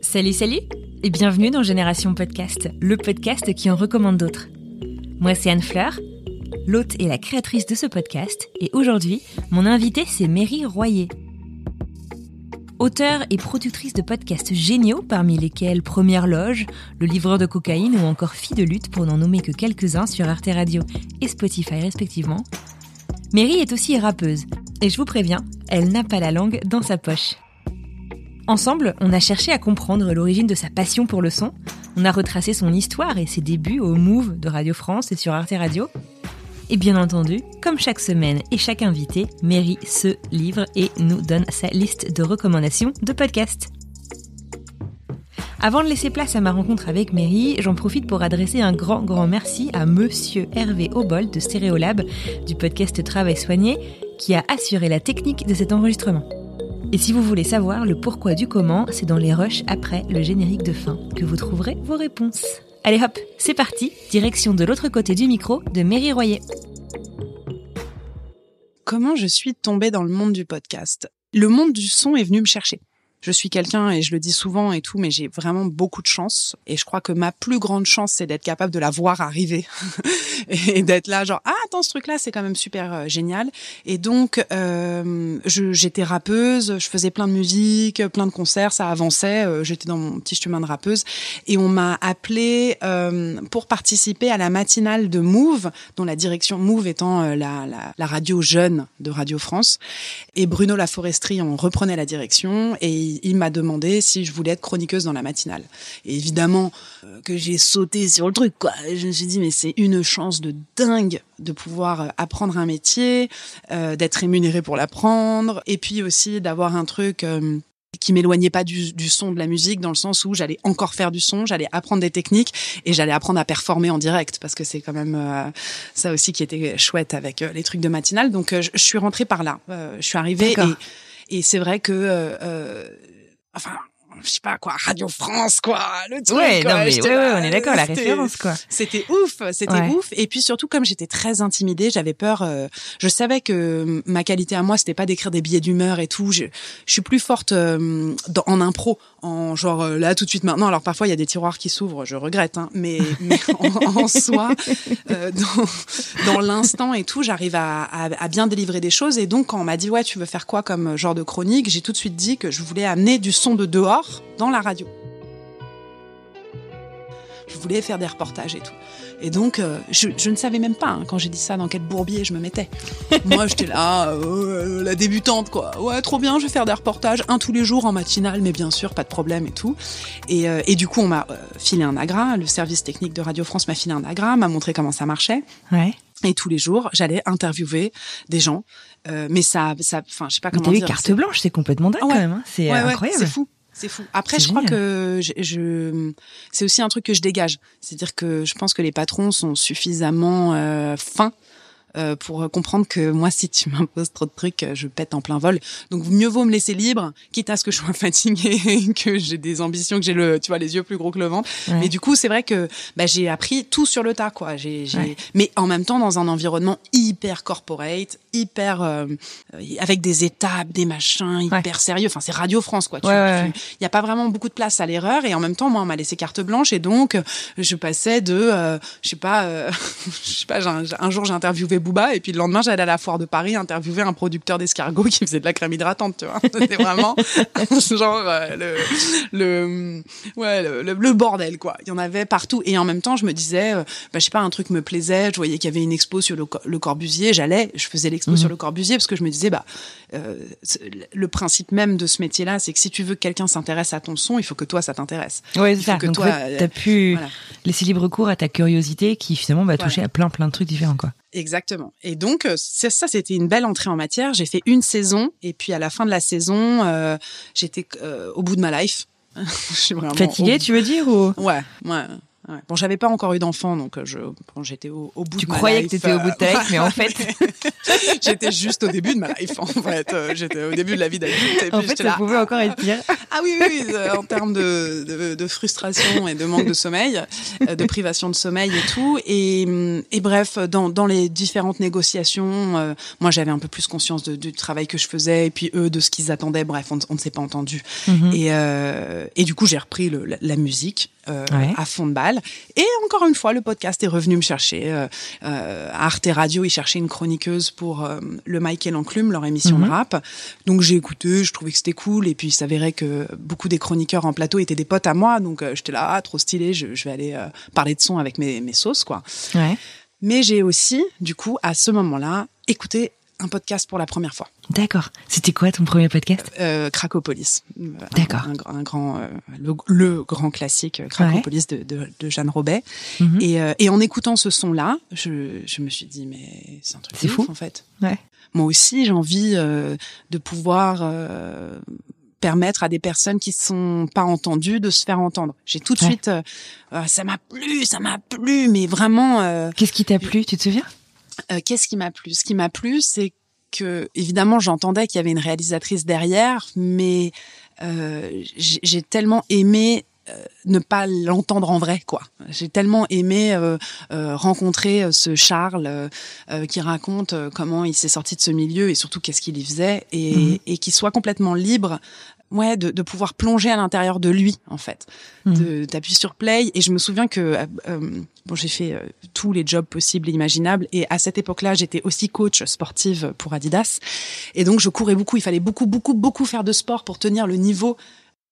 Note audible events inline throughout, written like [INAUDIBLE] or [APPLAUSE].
Salut, salut et bienvenue dans Génération Podcast, le podcast qui en recommande d'autres. Moi, c'est Anne Fleur, l'hôte et la créatrice de ce podcast, et aujourd'hui, mon invitée, c'est Mary Royer. Auteure et productrice de podcasts géniaux, parmi lesquels Première Loge, Le Livreur de Cocaïne ou encore Fille de lutte, pour n'en nommer que quelques-uns sur Arte Radio et Spotify respectivement, Mary est aussi rappeuse, et je vous préviens, elle n'a pas la langue dans sa poche. Ensemble, on a cherché à comprendre l'origine de sa passion pour le son, on a retracé son histoire et ses débuts au Move de Radio France et sur Arte Radio. Et bien entendu, comme chaque semaine et chaque invité, Mary se livre et nous donne sa liste de recommandations de podcasts. Avant de laisser place à ma rencontre avec Mary, j'en profite pour adresser un grand grand merci à monsieur Hervé Obol de Stéréolab du podcast Travail soigné qui a assuré la technique de cet enregistrement. Et si vous voulez savoir le pourquoi du comment, c'est dans les rushs après le générique de fin que vous trouverez vos réponses. Allez hop, c'est parti, direction de l'autre côté du micro de Mary Royer. Comment je suis tombée dans le monde du podcast? Le monde du son est venu me chercher. Je suis quelqu'un, et je le dis souvent et tout, mais j'ai vraiment beaucoup de chance. Et je crois que ma plus grande chance, c'est d'être capable de la voir arriver. [LAUGHS] et d'être là, genre, ah, attends, ce truc-là, c'est quand même super euh, génial. Et donc, euh, j'étais rappeuse, je faisais plein de musique, plein de concerts, ça avançait. euh, j'étais dans mon petit chemin de rappeuse. Et on m'a appelée euh, pour participer à la matinale de Move, dont la direction Move étant la, la, la radio jeune de Radio France. Et Bruno Laforesterie en reprenait la direction et il, m'a demandé si je voulais être chroniqueuse dans la matinale. Et évidemment euh, que j'ai sauté sur le truc, quoi. Je me suis dit, mais c'est une chance de dingue de pouvoir euh, apprendre un métier, euh, d'être rémunéré pour l'apprendre, et puis aussi d'avoir un truc... euh, qui m'éloignait pas du, son de la musique dans le sens où j'allais encore faire du son, j'allais apprendre des techniques et j'allais apprendre à performer en direct parce que c'est quand même ça aussi qui était chouette avec les trucs de matinale. Donc je, suis rentrée par là. Je suis arrivée et c'est vrai que euh, euh, enfin je sais pas quoi Radio France quoi le truc Ouais, quoi. non mais ouais, ouais, on est d'accord, la c'était- référence quoi. c'était ouf, c'était Ouais. ouf. Et puis surtout, comme j'étais très intimidée, j'avais peur. euh, je savais que ma qualité à moi, c'était pas d'écrire des billets d'humeur et tout. Je, je suis plus forte euh, dans- en impro, en genre euh, là tout de suite maintenant. Alors parfois il y a des tiroirs qui s'ouvrent, je regrette, hein, mais, mais [LAUGHS] en, en soi, dans, dans l'instant et tout, j'arrive à, à, à bien délivrer des choses. Et donc quand on m'a dit ouais, tu veux faire quoi comme genre de chronique, j'ai tout de suite dit que je voulais amener du son de dehors dans la radio. Je voulais faire des reportages et tout. Et donc, euh, je, je ne savais même pas hein, quand j'ai dit ça dans quel bourbier je me mettais. [LAUGHS] Moi, j'étais là, euh, la débutante, quoi. Ouais, trop bien, je vais faire des reportages, un tous les jours en matinale, mais bien sûr, pas de problème et tout. Et, euh, et du coup, on m'a filé un agra, le service technique de Radio France m'a filé un agra, m'a montré comment ça marchait. Ouais. Et tous les jours, j'allais interviewer des gens. Mais ça, ça, enfin, je sais pas Mais comment t'as eu dire. carte blanche, c'est complètement dingue Ah ouais. quand même. hein. C'est Ouais, ouais, incroyable. c'est fou. C'est fou. Après, je crois que je, je- c'est aussi un truc que je dégage. C'est-à-dire que je pense que les patrons sont suffisamment euh, fins euh, pour comprendre que moi, si tu m'imposes trop de trucs, je pète en plein vol. Donc, mieux vaut me laisser libre, quitte à ce que je sois [LAUGHS] fatiguée, que j'ai des ambitions, que j'ai le, tu vois, les yeux plus gros que le ventre. Ouais. Mais du coup, c'est vrai que bah, j'ai appris tout sur le tas, quoi. J'ai, j'ai... Ouais. Mais en même temps, dans un environnement hyper corporate, hyper euh, euh, avec des étapes, des machins, hyper sérieux. Enfin, c'est Radio France, quoi. Il n'y a pas vraiment beaucoup de place à l'erreur et en même temps moi on m'a laissé carte blanche et donc euh, je passais de euh, je sais pas euh, [LAUGHS] je sais pas j'ai un, un jour j'ai interviewé Booba. Et puis le lendemain, j'allais à la foire de Paris interviewer un producteur d'escargots [LAUGHS] qui faisait de la crème hydratante, tu vois. [LAUGHS] C'était vraiment [LAUGHS] genre euh, le, le, ouais, le, le- le bordel, quoi. Il y en avait partout. Et en même temps, je me disais, euh, bah, je sais pas, un truc me plaisait. Je voyais qu'il y avait une expo sur le, le Corbusier. J'allais, je faisais l'expo sur le Corbusier parce que je me disais, bah, euh, le principe même de ce métier-là, c'est que si tu veux que quelqu'un s'intéresse à ton son, il faut que toi, ça t'intéresse. Ouais, c'est ça. que Donc, toi, fait, t'as euh, pu voilà. laisser libre cours à ta curiosité qui finalement va toucher Voilà. à plein plein de trucs différents, quoi. Exactement. Et donc euh, ça, c'était une belle entrée en matière. J'ai fait une saison et puis à la fin de la saison, euh, j'étais euh, au bout de ma life. [LAUGHS] Je suis vraiment Fatigué, au- tu veux dire ou? Ouais, ouais. Ouais. Bon, j'avais pas encore eu d'enfant, donc euh, je, bon, j'étais au, au bout Tu de ma croyais que life, t'étais au bout de ta euh, life, mais en fait, [LAUGHS] j'étais juste au début de ma life. En fait, Euh, j'étais au début de la vie d'adulte. En puis fait, ça là. pouvait encore être pire. Ah oui, oui, oui, en termes de, de, de frustration et de manque de sommeil, de privation de sommeil et tout. Et, et bref, dans, dans les différentes négociations, euh, moi j'avais un peu plus conscience de- du travail que je faisais et puis eux de ce qu'ils attendaient. Bref, on, on ne s'est pas entendu. Mhm. Et, euh, et du coup, j'ai repris le, la, la musique. Euh, Ouais. à fond de balle et encore une fois le podcast est revenu me chercher euh, euh, à Arte Radio ils cherchaient une chroniqueuse pour euh, le Mike et l'enclume leur émission Mhm. de rap donc j'ai écouté je trouvais que c'était cool et puis il s'avérait que beaucoup des chroniqueurs en plateau étaient des potes à moi donc euh, j'étais là ah, trop stylé je, je vais aller euh, parler de son avec mes, mes sauces quoi Ouais. mais j'ai aussi du coup à ce moment-là écouté un podcast pour la première fois D'accord. C'était quoi ton premier podcast? Euh, Cracopolis. D'accord. Un, un grand, euh, le, le grand classique euh, Cracopolis de, de, de Jeanne Robet. Mhm. Et, euh, et en écoutant ce son-là, je, je me suis dit mais c'est un truc C'est fou. en fait. Ouais. Moi aussi, j'ai envie de pouvoir permettre à des personnes qui sont pas entendues de se faire entendre. J'ai tout de Ouais. suite, euh, ça m'a plu, ça m'a plu, mais vraiment. Qu'est-ce qui t'a plu? Tu te souviens? Euh, Qu'est-ce qui m'a plu? Ce qui m'a plu, c'est que évidemment j'entendais qu'il y avait une réalisatrice derrière, mais euh, j'ai tellement aimé euh, ne pas l'entendre en vrai quoi. J'ai tellement aimé euh, euh, rencontrer ce Charles qui raconte comment il s'est sorti de ce milieu et surtout qu'est-ce qu'il y faisait et, Mhm. et qu'il soit complètement libre ouais de, de pouvoir plonger à l'intérieur de lui en fait. De t'appuies sur play et je me souviens que euh, euh, bon j'ai fait euh, tous les jobs possibles et imaginables et à cette époque-là j'étais aussi coach sportive pour Adidas. Et donc je courais beaucoup. Il fallait beaucoup beaucoup beaucoup faire de sport pour tenir le niveau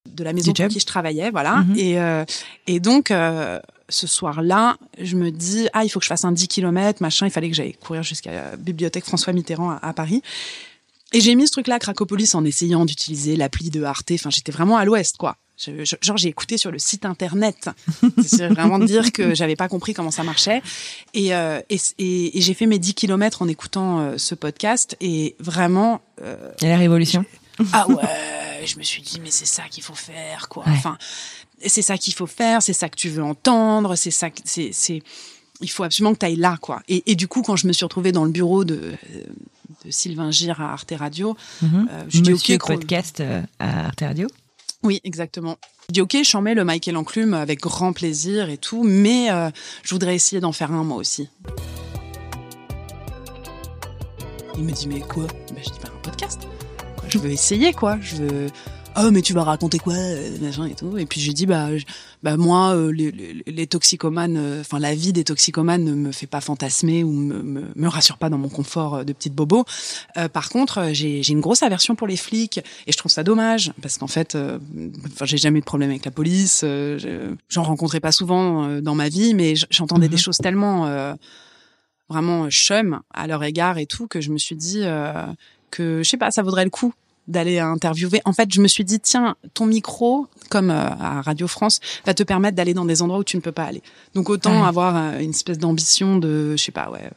de la maison pour qui je travaillais voilà. Mhm. et euh, et donc ce soir-là, je me dis ah il faut que je fasse un 10 km machin, il fallait que j'aille courir jusqu'à la bibliothèque François Mitterrand à, à Paris. Et j'ai mis ce truc-là à Cracopolis en essayant d'utiliser l'appli de Arte. Enfin, j'étais vraiment à l'ouest, quoi. Je- je- genre, j'ai écouté sur le site internet. [LAUGHS] C'est vraiment de dire que j'avais pas compris comment ça marchait. Et, euh, et, et- et j'ai fait mes 10 kilomètres en écoutant euh, ce podcast. Et vraiment, euh, a la révolution. ah ouais, je me suis dit, mais c'est ça qu'il faut faire, quoi. Ouais. Enfin, c'est ça qu'il faut faire, c'est ça que tu veux entendre, c'est ça, que- c'est, c'est, il faut absolument que tu ailles là, quoi. Et, et du coup, quand je me suis retrouvée dans le bureau de, de Sylvain Gire à Arte Radio, Mhm. euh, je dis, ok, podcast euh, à Arte Radio. oui, exactement. Je dis ok, j'en mets le Michael Enclume avec grand plaisir et tout, mais euh, je voudrais essayer d'en faire un moi aussi. Il me dit mais quoi? Ben, Je dis bah, un podcast. Quoi, je veux essayer quoi. Je veux. Oh mais tu vas raconter quoi euh, machin et tout? Et puis j'ai dit bah je- bah moi euh, les, les, les toxicomanes, euh, enfin la vie des toxicomanes ne me fait pas fantasmer ou me, me, me rassure pas dans mon confort euh, de petite bobo. Euh, par contre, j'ai une grosse aversion pour les flics et je trouve ça dommage parce qu'en fait, euh, enfin j'ai jamais eu de problème avec la police. euh, je- J'en rencontrais pas souvent dans ma vie, mais j'entendais Mhm. des choses tellement euh, vraiment chum à leur égard et tout que je me suis dit euh, que je sais pas, ça vaudrait le coup d'aller interviewer. En fait, je me suis dit tiens, ton micro comme euh, à Radio France va te permettre d'aller dans des endroits où tu ne peux pas aller. Donc autant Ouais. avoir euh, une espèce d'ambition de je sais pas, ouais,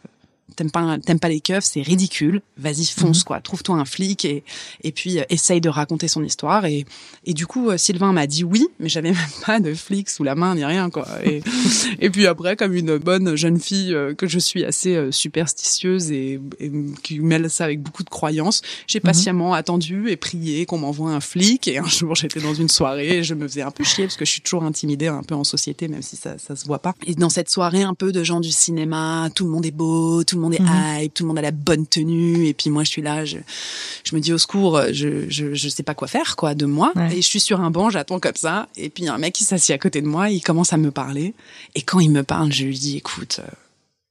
t'aimes pas t'aimes pas les keufs, c'est ridicule. Vas-y, fonce Mhm. quoi. Trouve-toi un flic et et puis euh, essaye de raconter son histoire et et du coup euh, Sylvain m'a dit oui, mais j'avais [LAUGHS] même pas de flic sous la main ni rien quoi. Et et puis après comme une bonne jeune fille euh, que je suis assez superstitieuse et, et qui mêle ça avec beaucoup de croyances, j'ai patiemment attendu et prié qu'on m'envoie un flic et un [LAUGHS] jour j'étais dans une soirée et je me faisais un peu chier parce que je suis toujours intimidée un peu en société même si ça ça se voit pas. Et dans cette soirée un peu de gens du cinéma, tout le monde est beau, tout le monde est hype, tout le monde a la bonne tenue et puis moi je suis là, je je me dis au secours, je je je sais pas quoi faire quoi de moi. Ouais. et je suis sur un banc, j'attends comme ça et puis un mec qui s'assied à côté de moi, il commence à me parler. Et quand il me parle, je lui dis écoute euh,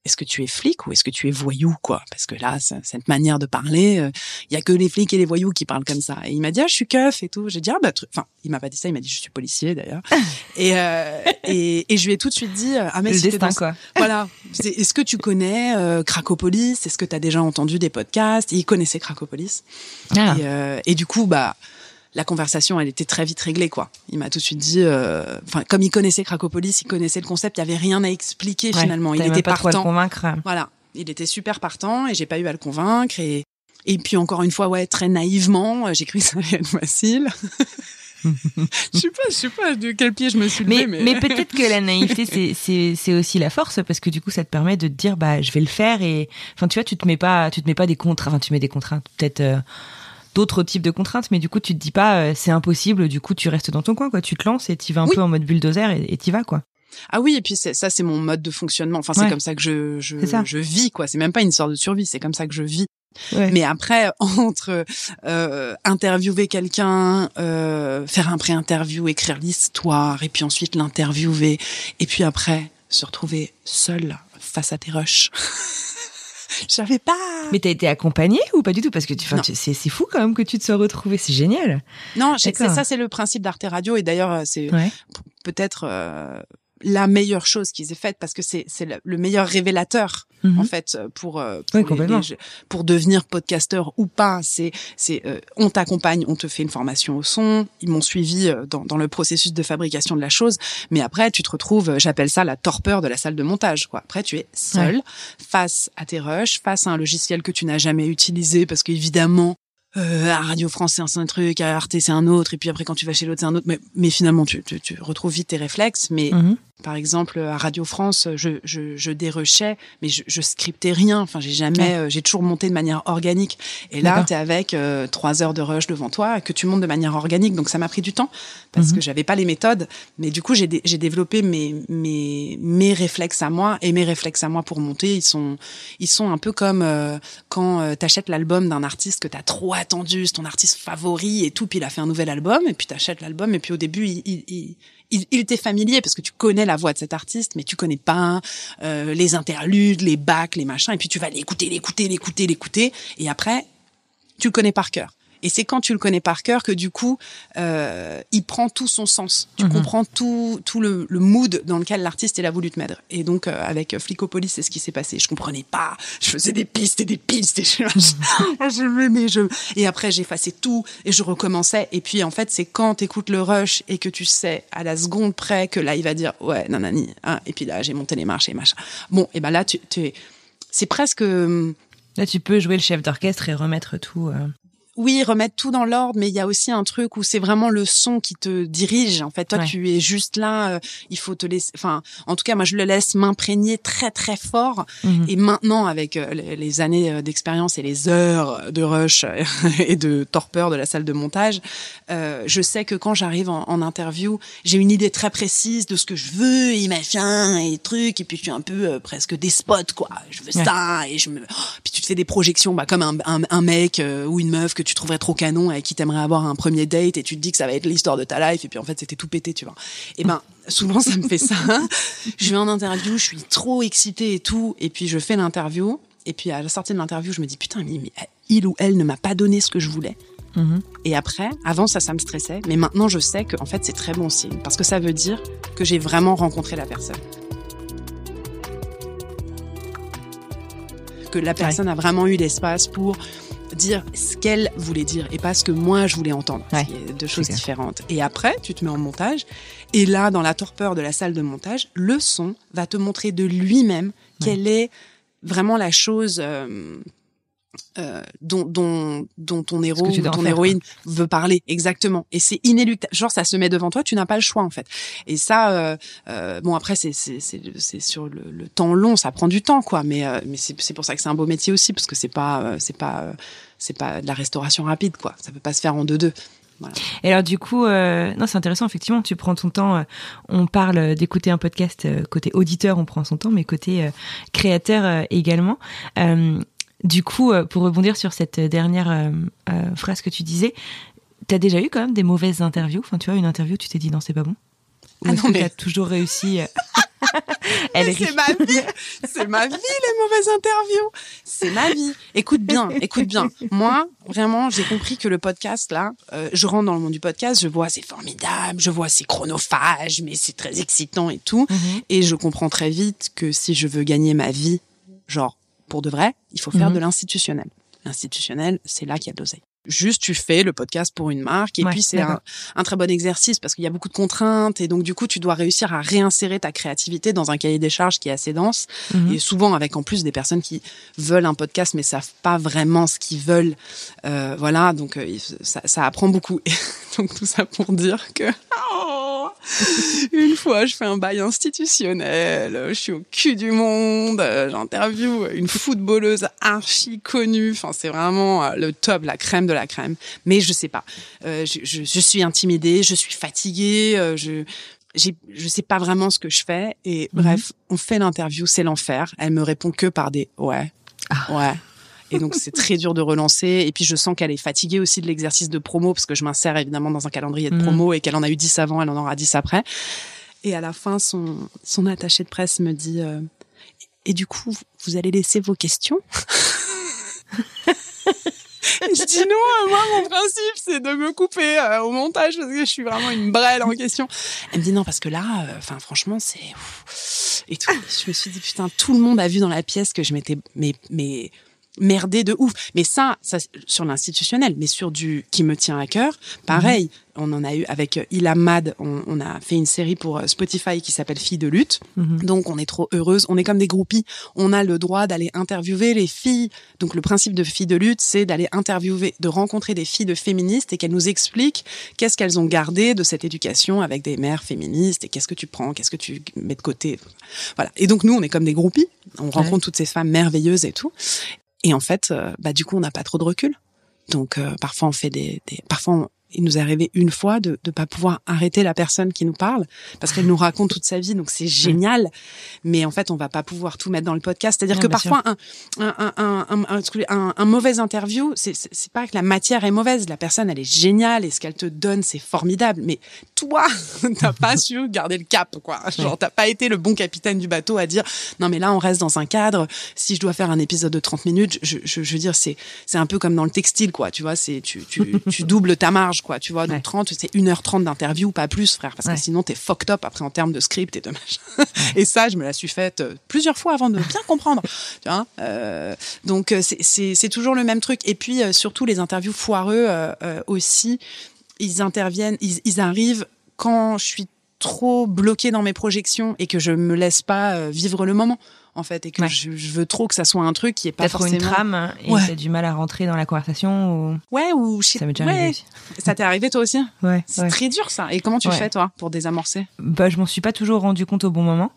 est-ce que tu es flic ou est-ce que tu es voyou quoi? Parce que là, cette manière de parler, il euh, y a que les flics et les voyous qui parlent comme ça. Et il m'a dit ah je suis keuf et tout. J'ai dit ah bah enfin il m'a pas dit ça, il m'a dit je suis policier d'ailleurs. [LAUGHS] et, euh, et, et je lui ai tout de suite dit ah mais le destin quoi. [LAUGHS] Voilà. Est-ce que tu connais euh, Cracopolis Est-ce que tu as déjà entendu des podcasts? Et Il connaissait Cracopolis. Ah. Et, euh, et du coup bah la conversation, elle était très vite réglée, quoi. Il m'a tout de suite dit, euh, enfin, comme il connaissait Cracopolis, il connaissait le concept, il y avait rien à expliquer finalement. Il était pas partant. Le convaincre. Voilà, il était super partant et j'ai pas eu à le convaincre et et puis encore une fois, ouais, très naïvement, euh, j'ai cru que ça allait être facile. [LAUGHS] je sais pas, je sais pas de quel pied je me suis levé, mais mais, peut-être que la naïveté c'est c'est c'est aussi la force parce que du coup ça te permet de te dire bah je vais le faire et enfin tu vois tu te mets pas tu te mets pas des contraintes enfin tu mets des contraintes peut-être euh, d'autres types de contraintes, mais du coup, tu te dis pas euh, c'est impossible, du coup, tu restes dans ton coin, quoi. Tu te lances et tu vas un peu en mode bulldozer et tu vas, quoi. Ah oui, et puis ça, c'est mon mode de fonctionnement. Enfin, c'est comme ça que je, je, je vis, quoi. C'est même pas une sorte de survie, c'est comme ça que je vis. Mais après, [LAUGHS] entre euh, interviewer quelqu'un, euh, faire un pré-interview, écrire l'histoire, et puis ensuite l'interviewer, et puis après se retrouver seul face à tes rushs. [LAUGHS] Je savais pas. Mais t'as été accompagnée ou pas du tout? Parce que tu, c'est, c'est fou quand même que tu te sois retrouvée. C'est génial. Non, c'est ça, c'est le principe d'Arte Radio. Et d'ailleurs, euh, c'est peut-être euh, la meilleure chose qu'ils aient faite parce que c'est c'est le meilleur révélateur mhm. en fait pour euh, pour, pour devenir podcasteur ou pas c'est c'est euh, on t'accompagne on te fait une formation au son ils m'ont suivi euh, dans dans le processus de fabrication de la chose mais après tu te retrouves j'appelle ça la torpeur de la salle de montage quoi après tu es seul face à tes rushs face à un logiciel que tu n'as jamais utilisé parce qu'évidemment euh, à Radio France c'est un, truc, à Arte c'est un autre, et puis après quand tu vas chez l'autre c'est un autre. Mais, mais finalement tu, tu, tu, retrouves vite tes réflexes. Mais mhm. Par exemple à Radio France, je, je, je dérushais, mais je, je scriptais rien. Enfin j'ai jamais, euh, j'ai toujours monté de manière organique. Et là t'es avec euh, trois heures de rush devant toi que tu montes de manière organique. Donc ça m'a pris du temps parce mhm. que j'avais pas les méthodes. Mais du coup j'ai développé mes mes mes réflexes à moi et mes réflexes à moi pour monter. Ils sont ils sont un peu comme euh, quand t'achètes l'album d'un artiste que t'as trop attendu, c'est ton artiste favori et tout, puis il a fait un nouvel album, et puis t'achètes l'album, et puis au début, il, il, il, il t'est familier parce que tu connais la voix de cet artiste, mais tu connais pas euh, les interludes, les bacs, les machins, et puis tu vas l'écouter, l'écouter, l'écouter, l'écouter, et après, tu le connais par cœur. Et c'est quand tu le connais par cœur que du coup, euh, il prend tout son sens. Tu mhm. comprends tout, tout le, le, mood dans lequel l'artiste il a voulu te mettre. Et donc euh, avec Flicopolis, c'est ce qui s'est passé. Je comprenais pas. Je faisais des pistes et des pistes et je, [LAUGHS] je, je, et après j'effaçais tout et je recommençais. Et puis en fait, c'est quand t'écoutes le rush et que tu sais à la seconde près que là il va dire ouais nanani. Hein, et puis là j'ai monté les marches et machin. Bon et ben là tu, tu c'est presque Là, tu peux jouer le chef d'orchestre et remettre tout. Euh oui, remettre tout dans l'ordre, mais il y a aussi un truc où c'est vraiment le son qui te dirige. En fait, toi, tu es juste là. Euh, il faut te laisser. Enfin, en tout cas, moi, je le laisse m'imprégner très très fort. Mhm. Et maintenant, avec euh, les années euh, d'expérience et les heures de rush [LAUGHS] et de torpeur de la salle de montage, euh, je sais que quand j'arrive en, en, interview, j'ai une idée très précise de ce que je veux et machin et trucs. Et puis je suis un peu presque despote, quoi. Je veux ça et je me. puis tu te fais des projections, bah, comme un, un, un mec ou une meuf que tu trouverais trop canon avec qui t'aimerais avoir un premier date et tu te dis que ça va être l'histoire de ta life et puis en fait c'était tout pété, tu vois. Et ben [LAUGHS] souvent ça me fait ça. je vais en interview, je suis trop excitée et tout et puis je fais l'interview et puis à la sortie de l'interview, je me dis putain mais, il ou elle ne m'a pas donné ce que je voulais. Mm-hmm. Et après, avant ça, ça me stressait, mais maintenant je sais que en fait c'est très bon signe parce que ça veut dire que j'ai vraiment rencontré la personne. Que la personne a vraiment eu l'espace pour dire ce qu'elle voulait dire et pas ce que moi je voulais entendre. Ouais, c'est deux choses différentes. Et après, tu te mets en montage. Et là, dans la torpeur de la salle de montage, le son va te montrer de lui-même quelle est vraiment la chose. Euh, euh, dont, dont, dont ton héros ou ton héroïne veut parler. Exactement. Et c'est inéluctable. Genre ça se met devant toi tu n'as pas le choix en fait. Et ça euh, euh, bon après c'est c'est c'est sur le, le, temps long ça prend du temps quoi. Mais mais c'est pour ça que c'est un beau métier aussi parce que c'est pas c'est pas c'est pas de la restauration rapide quoi ça peut pas se faire en deux deux voilà. Et alors du coup, euh, non, c'est intéressant effectivement. Tu prends ton temps. on parle d'écouter un podcast côté auditeur, on prend son temps, mais côté créateur également. Du coup, euh, pour rebondir sur cette dernière euh, euh, phrase que tu disais, t'as déjà eu quand même des mauvaises interviews? Enfin, tu vois, une interview, tu t'es dit non, c'est pas bon? Ou ah non, mais... t'as toujours réussi [LAUGHS] [LAUGHS] Elle c'est ma vie, c'est ma vie les mauvaises interviews, c'est ma vie. Écoute bien, écoute bien. Moi, vraiment, j'ai compris que le podcast là, euh, je rentre dans le monde du podcast, je vois c'est formidable, je vois c'est chronophage, mais c'est très excitant et tout, et je comprends très vite que si je veux gagner ma vie, genre pour de vrai, il faut faire Mhm. de l'institutionnel. L'institutionnel, c'est là qu'il y a de l'oseille. Juste, tu fais le podcast pour une marque et Ouais, puis c'est un, très bon exercice parce qu'il y a beaucoup de contraintes et donc du coup tu dois réussir à réinsérer ta créativité dans un cahier des charges qui est assez dense Mhm. et souvent avec en plus des personnes qui veulent un podcast mais savent pas vraiment ce qu'ils veulent. Euh, voilà donc euh, ça, ça apprend beaucoup. Et [LAUGHS] donc tout ça pour dire que Oh une fois je fais un bail institutionnel je suis au cul du monde j'interviewe une footballeuse archi connue. Enfin c'est vraiment euh, le top la crème de la crème mais je sais pas euh, je, je, je suis intimidée, je suis fatiguée, euh, je je sais pas vraiment ce que je fais et Mhm. bref, on fait l'interview, c'est l'enfer. Elle me répond que par des ouais. Ah. Ouais. Et donc c'est très dur de relancer et puis je sens qu'elle est fatiguée aussi de l'exercice de promo parce que je m'insère évidemment dans un calendrier de Mhm. promo et qu'elle en a eu 10 avant, elle en aura 10 après. Et à la fin son son attaché de presse me dit euh, et du coup, vous allez laisser vos questions? [LAUGHS] je dis non, moi mon principe c'est de me couper euh, au montage parce que je suis vraiment une brêle en question. Elle me dit non parce que là, euh, enfin franchement c'est et tout. Je me suis dit putain tout le monde a vu dans la pièce que je m'étais mais mais merdé de ouf. Mais ça, ça sur l'institutionnel, mais sur du qui me tient à cœur, pareil. On en a eu avec euh, Ilham Mad, on, on a fait une série pour euh, Spotify qui s'appelle Filles de lutte. Donc on est trop heureuse, on est comme des groupies, on a le droit d'aller interviewer les filles. Donc le principe de Filles de lutte, c'est d'aller interviewer, de rencontrer des filles de féministes et qu'elles nous expliquent qu'est-ce qu'elles ont gardé de cette éducation avec des mères féministes et qu'est-ce que tu prends, qu'est-ce que tu mets de côté. Voilà. Et donc nous, on est comme des groupies, on rencontre toutes ces femmes merveilleuses et tout. Et en fait, euh, bah du coup, on n'a pas trop de recul. Donc euh, parfois on fait des, des parfois il nous est arrivé une fois de ne pas pouvoir arrêter la personne qui nous parle parce qu'elle nous raconte toute sa vie donc c'est génial. Mais en fait on va pas pouvoir tout mettre dans le podcast. C'est-à-dire que parfois un un, un, un, un, un- un- un mauvais interview c'est c'est c'est pas que la matière est mauvaise. La personne elle est géniale et ce qu'elle te donne c'est formidable. Mais toi [LAUGHS] t'as pas su garder le cap quoi. Genre t'as pas été le bon capitaine du bateau à dire non mais là on reste dans un cadre. Si je dois faire un épisode de 30 minutes je, je, je veux dire c'est c'est un peu comme dans le textile quoi. Tu vois c'est tu, tu, tu doubles ta marge quoi tu vois. Donc Ouais. 30 c'est 1h30 d'interview pas plus frère parce Ouais. que sinon t'es fucked up après en termes de script et de machin. Et ça je me la suis faite euh, plusieurs fois avant de bien comprendre [LAUGHS] tu vois. Euh, donc euh, c'est toujours le même truc. Et puis euh, surtout les interviews foireux euh, aussi ils interviennent ils, ils arrivent quand je suis trop bloquée dans mes projections et que je me laisse pas euh, vivre le moment en fait et que Ouais. je, je veux trop que ça soit un truc qui est pas forcément une trame et Ouais. t'as du mal à rentrer dans la conversation ou... ouais ou je Ça m'est déjà ouais. arrivé aussi. ça t'est arrivé toi aussi? Ouais, c'est très dur ça et comment tu fais toi pour désamorcer? Bah, je m'en suis pas toujours rendu compte au bon moment.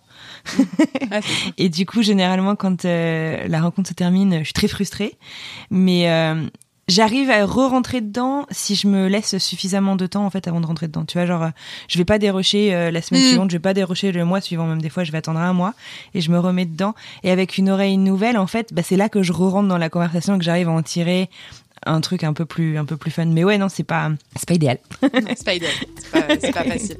[LAUGHS] Et du coup, généralement, quand euh, la rencontre se termine, je suis très frustrée. Mais euh, j'arrive à re-rentrer dedans si je me laisse suffisamment de temps en fait avant de rentrer dedans. Tu vois, genre, euh, je vais pas dérocher euh, la semaine Mm. suivante, je vais pas dérocher le mois suivant. Même des fois, je vais attendre un mois et je me remets dedans. Et avec une oreille nouvelle, en fait, bah, c'est là que je re-rentre dans la conversation et que j'arrive à en tirer un truc un peu plus un peu plus fun. Mais ouais, non, c'est pas c'est pas idéal. [LAUGHS] c'est pas idéal c'est pas, c'est pas facile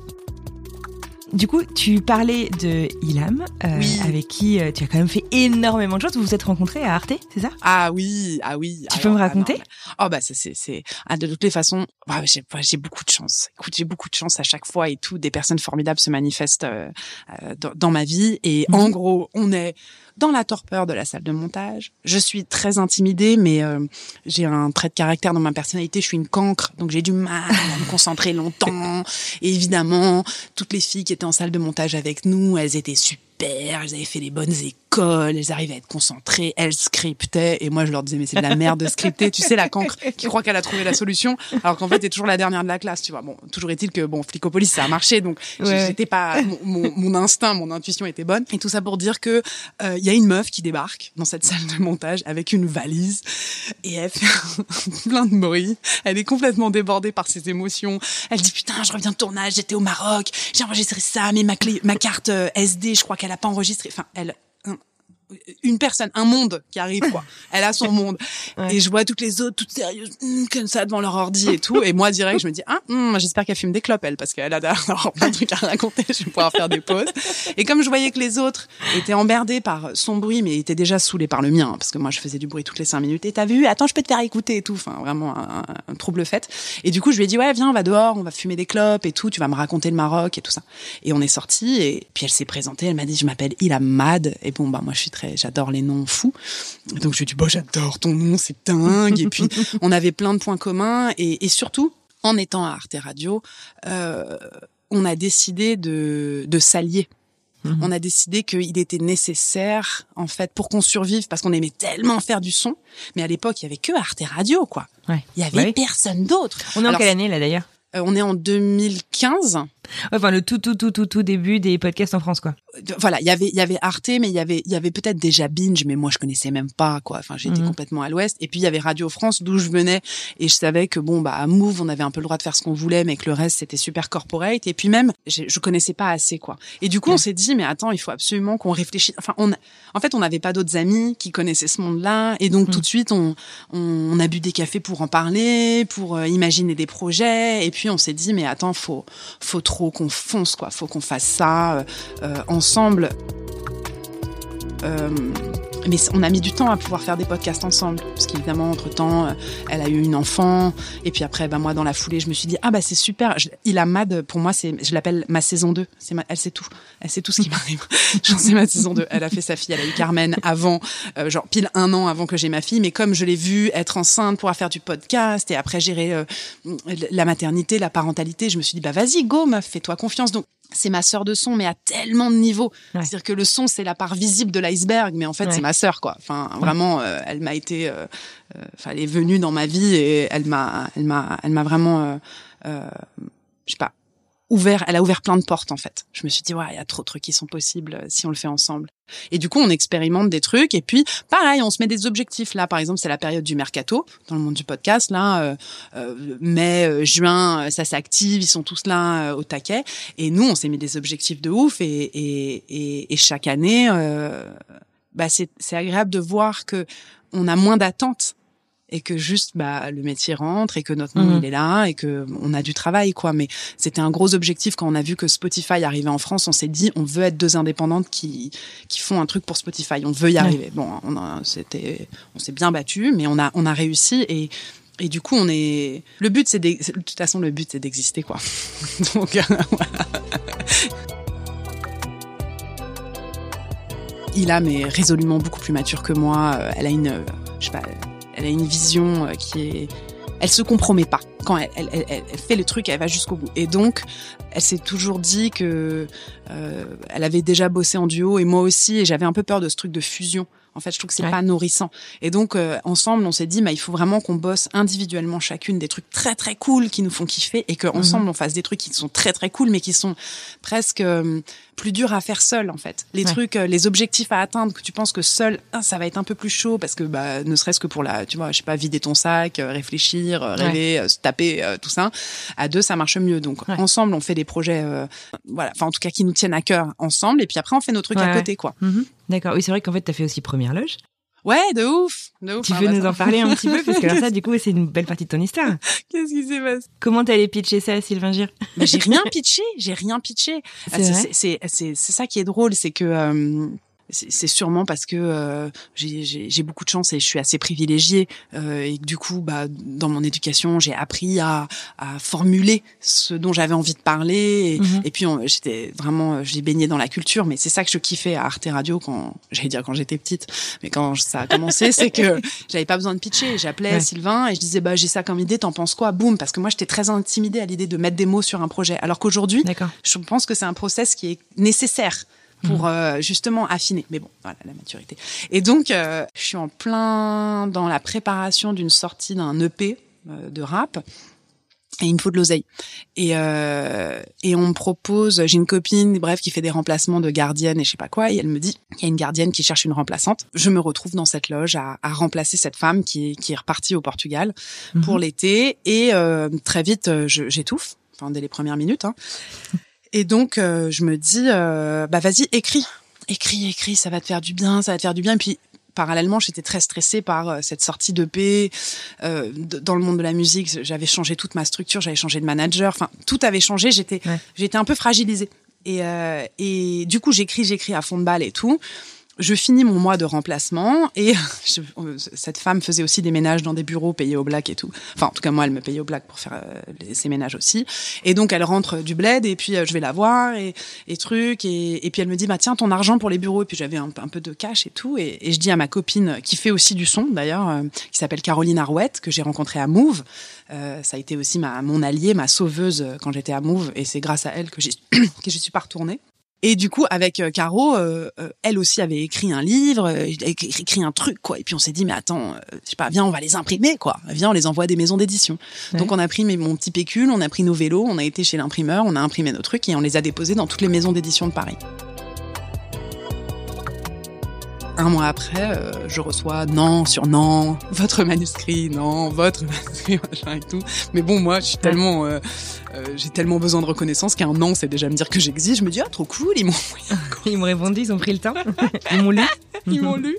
Du coup, tu parlais de Ilham, euh, Oui. avec qui euh, tu as quand même fait énormément de choses. Vous vous êtes rencontrés à Arte, c'est ça? Ah oui, ah oui. Tu peux me ah raconter? Oh bah ça c'est c'est ah, de toutes les façons, bah, j'ai bah, j'ai beaucoup de chance. Écoute, j'ai beaucoup de chance à chaque fois et tout des personnes formidables se manifestent euh, euh, dans, dans ma vie et Mhm. en gros, on est dans la torpeur de la salle de montage. Je suis très intimidée mais euh, j'ai un trait de caractère dans ma personnalité, je suis une cancre donc j'ai du mal à me concentrer longtemps. Et évidemment, toutes les filles qui étaient en salle de montage avec nous, elles étaient super, elles avaient fait les bonnes écoles, elles arrivaient à être concentrées, elles scriptaient. Et moi, je leur disais, mais c'est de la merde de scripter. Tu sais, la cancre qui croit qu'elle a trouvé la solution, alors qu'en fait, t'es toujours la dernière de la classe, tu vois. Bon, toujours est-il que, bon, Flicopolis, ça a marché, donc Ouais. j'étais pas, mon, mon, mon instinct, mon intuition était bonne. Et tout ça pour dire que euh, il y a une meuf qui débarque dans cette salle de montage avec une valise et elle fait [LAUGHS] plein de bruit. Elle est complètement débordée par ses émotions. Elle dit putain, je reviens de tournage, j'étais au Maroc, j'ai enregistré ça, mais ma clé, ma carte euh, SD, je crois qu'elle a pas enregistré. Enfin, elle, une personne, un monde qui arrive quoi. [LAUGHS] Elle a son monde. Et je vois toutes les autres toutes sérieuses hum, comme ça devant leur ordi et tout. Et moi direct je me dis ah hum, j'espère qu'elle fume des clopes elle parce qu'elle a d'ailleurs [LAUGHS] plein de trucs à raconter. Je vais pouvoir faire des pauses. Et comme je voyais que les autres étaient emmerdés par son bruit mais étaient déjà saoulés par le mien hein, parce que moi je faisais du bruit toutes les cinq minutes. Et t'as vu Attends je peux te faire écouter et tout. Enfin vraiment un, un, trouble fait. Et du coup je lui ai dit ouais viens on va dehors on va fumer des clopes et tout. Tu vas me raconter le Maroc et tout ça. Et on est sorti et puis elle s'est présentée. Elle m'a dit je m'appelle Ilham Mad et bon bah moi je suis très j'adore les noms fous. Donc je lui ai dit, bon, j'adore ton nom, c'est dingue. et puis, [LAUGHS] on avait plein de points communs. Et, surtout, en étant à Arte Radio, euh, on a décidé de, de s'allier. Mhm. On a décidé qu'il était nécessaire, en fait, pour qu'on survive, parce qu'on aimait tellement faire du son. Mais à l'époque, il y avait que Arte Radio, quoi. Il y avait personne d'autre. On est en quelle année, là, d'ailleurs? euh, On est en 2015 enfin le tout tout tout tout tout début des podcasts en France quoi. Voilà, il y avait il y avait Arte mais il y avait il y avait peut-être déjà Binge mais moi je connaissais même pas quoi. Enfin, j'étais mhm. complètement à l'ouest et puis il y avait Radio France d'où je venais et je savais que bon bah à Move, on avait un peu le droit de faire ce qu'on voulait mais que le reste c'était super corporate et puis même je, je connaissais pas assez quoi. Et du coup, on s'est dit mais attends, il faut absolument qu'on réfléchisse enfin on en fait, on n'avait pas d'autres amis qui connaissaient ce monde-là et donc tout de suite on, on, a bu des cafés pour en parler, pour euh, imaginer des projets et puis on s'est dit mais attends, faut faut trop trop qu'on fonce, quoi. Faut qu'on fasse ça euh, euh, ensemble. Euh, mais on a mis du temps à pouvoir faire des podcasts ensemble parce qu'évidemment entre temps elle a eu une enfant et puis après bah moi dans la foulée je me suis dit ah bah c'est super il a Mad pour moi c'est je l'appelle ma saison 2 c'est elle sait tout elle sait tout ce qui m'arrive [LAUGHS] j'en sais ma saison 2 elle a fait sa fille elle a eu Carmen avant genre pile un an avant que j'ai ma fille mais comme je l'ai vue être enceinte pouvoir faire du podcast et après gérer la maternité la parentalité je me suis dit bah vas-y go meuf fais-toi confiance donc c'est ma sœur de son, mais à tellement de niveaux. C'est-à-dire que le son, c'est la part visible de l'iceberg, mais en fait, c'est ma sœur, quoi. Enfin, vraiment, euh, elle m'a été, euh, euh, enfin, elle est venue dans ma vie et elle m'a, elle m'a, elle m'a vraiment, je sais pas, ouvert, elle a ouvert plein de portes en fait. Je me suis dit ouais, il y a trop de trucs qui sont possibles euh, si on le fait ensemble. Et du coup, on expérimente des trucs et puis pareil, on se met des objectifs là. Par exemple, c'est la période du mercato dans le monde du podcast là, euh, euh, mai, juin, ça s'active, ils sont tous là au taquet. Et nous, on s'est mis des objectifs de ouf et et, et, chaque année, bah c'est agréable de voir que on a moins d'attentes et que juste bah le métier rentre et que notre nom mhm. il est là et que on a du travail quoi mais c'était un gros objectif quand on a vu que Spotify arrivait en France on s'est dit on veut être deux indépendantes qui qui font un truc pour Spotify on veut y arriver bon on a c'était on s'est bien battu mais on a on a réussi et et du coup, on est. Le but, c'est de toute façon, le but, c'est d'exister, quoi. [LAUGHS] Donc, Ila, mais résolument beaucoup plus mature que moi. Elle a une, je sais pas, elle a une vision euh, qui est elle se compromet pas quand elle, elle, elle, elle fait le truc, elle va jusqu'au bout. Et donc, elle s'est toujours dit que euh, elle avait déjà bossé en duo et moi aussi, et j'avais un peu peur de ce truc de fusion. En fait, je trouve que c'est pas nourrissant. Et donc, euh, ensemble, on s'est dit, bah, il faut vraiment qu'on bosse individuellement chacune des trucs très très cool qui nous font kiffer et qu'ensemble mhm. on fasse des trucs qui sont très très cool mais qui sont presque euh, plus durs à faire seul en fait. Les trucs, euh, les objectifs à atteindre que tu penses que seul, ah, ça va être un peu plus chaud parce que bah, ne serait-ce que pour la, tu vois, je sais pas, vider ton sac, réfléchir, rêver, se taper, tout ça. À deux, ça marche mieux. Donc ensemble, on fait des projets, voilà, enfin en tout cas qui nous tiennent à cœur ensemble et puis après on fait nos trucs à côté quoi. Mhm. D'accord. Oui, c'est vrai qu'en fait, tu as fait aussi Première Loge. Ouais, de ouf, de ouf. Tu veux nous en parler un petit peu parce que ça, [LAUGHS] du coup, c'est une belle partie de ton histoire. Qu'est-ce qui s'est passé? Comment t'allais pitcher ça, à Sylvain Gir? J'ai rien pitché, j'ai rien pitché. C'est c'est ça qui est drôle, c'est que euh, c'est sûrement parce que euh, j'ai beaucoup de chance et je suis assez privilégiée euh, et du coup bah dans mon éducation j'ai appris à, à, formuler ce dont j'avais envie de parler et, mhm. et puis j'étais vraiment j'ai baigné dans la culture mais c'est ça que je kiffais à Arte Radio quand j'allais dire quand j'étais petite mais quand ça a commencé c'est que [LAUGHS] j'avais pas besoin de pitcher. J'appelais Sylvain et je disais bah j'ai ça comme idée t'en penses quoi? Boum! Parce que moi j'étais très intimidée à l'idée de mettre des mots sur un projet. Alors qu'aujourd'hui je pense que c'est un process qui est nécessaire pour mhm. euh, justement affiner. Mais bon, voilà, la maturité. Et donc, euh, je suis en plein dans la préparation d'une sortie d'un EP euh, de rap. Et il me faut de l'oseille. Et, et on me propose, j'ai une copine, bref, qui fait des remplacements de gardienne et je sais pas quoi, et elle me dit, il y a une gardienne qui cherche une remplaçante. Je me retrouve dans cette loge à, à remplacer cette femme qui, qui est repartie au Portugal pour mhm. l'été, et très vite, j'étouffe, enfin dès les premières minutes. Hein. Et donc, euh, je me dis, euh, bah vas-y, écris écris, écris, ça va te faire du bien, ça va te faire du bien. Et puis parallèlement, j'étais très stressée par euh, cette sortie de paix euh, dans le monde de la musique. J'avais changé toute ma structure, j'avais changé de manager. Enfin, tout avait changé. J'étais, j'étais un peu fragilisée. Et, euh, et du coup, j'écris, j'écris à fond de balle et tout je finis mon mois de remplacement et [LAUGHS] je, euh, cette femme faisait aussi des ménages dans des bureaux payés au black et tout. Enfin, en tout cas, moi, elle me payait au black pour faire euh, ses ménages aussi. Et donc, elle rentre du bled et puis euh, je vais la voir et, et truc. Et, et, puis, elle me dit, bah tiens, ton argent pour les bureaux. Et puis, j'avais un, un, peu de cash et tout. Et, et, je dis à ma copine, qui fait aussi du son d'ailleurs, qui s'appelle Caroline Arouette, que j'ai rencontrée à Move. ça a été aussi ma, mon allié, ma sauveuse quand j'étais à Move. Et c'est grâce à elle que, je [CLEARS THROAT] suis pas retournée. Et du coup, avec euh, Caro, euh, euh, elle aussi avait écrit un livre, écrit un truc, quoi. Et puis on s'est dit, mais attends, je sais pas, viens, on va les imprimer, quoi. Viens, on les envoie à des maisons d'édition. Donc on a pris mon petit pécule, on a pris nos vélos, on a été chez l'imprimeur, on a imprimé nos trucs et on les a déposés dans toutes les maisons d'édition de Paris. Un mois après, euh, je reçois non sur non, votre manuscrit, non, votre [LAUGHS] manuscrit, machin et tout. Mais bon, moi, je suis tellement, euh, euh, j'ai tellement besoin de reconnaissance qu'un non, c'est déjà me dire que j'existe. Je me dis ah trop cool, ils m'ont, [LAUGHS] ils m'ont répondu, ils ont pris le temps, [LAUGHS] ils m'ont lu, ils m'ont lu,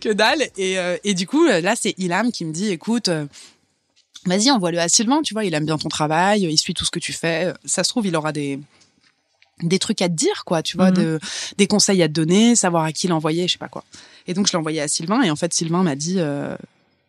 que dalle. Et, et du coup, là, c'est Ilham qui me dit, écoute. Vas-y, envoie-le à Sylvain, tu vois, il aime bien ton travail, il suit tout ce que tu fais. Ça se trouve, il aura des, des trucs à te dire, quoi, tu vois, mhm. de, des conseils à te donner, savoir à qui l'envoyer, je sais pas quoi. Et donc je l'ai envoyé à Sylvain et en fait Sylvain m'a dit, euh,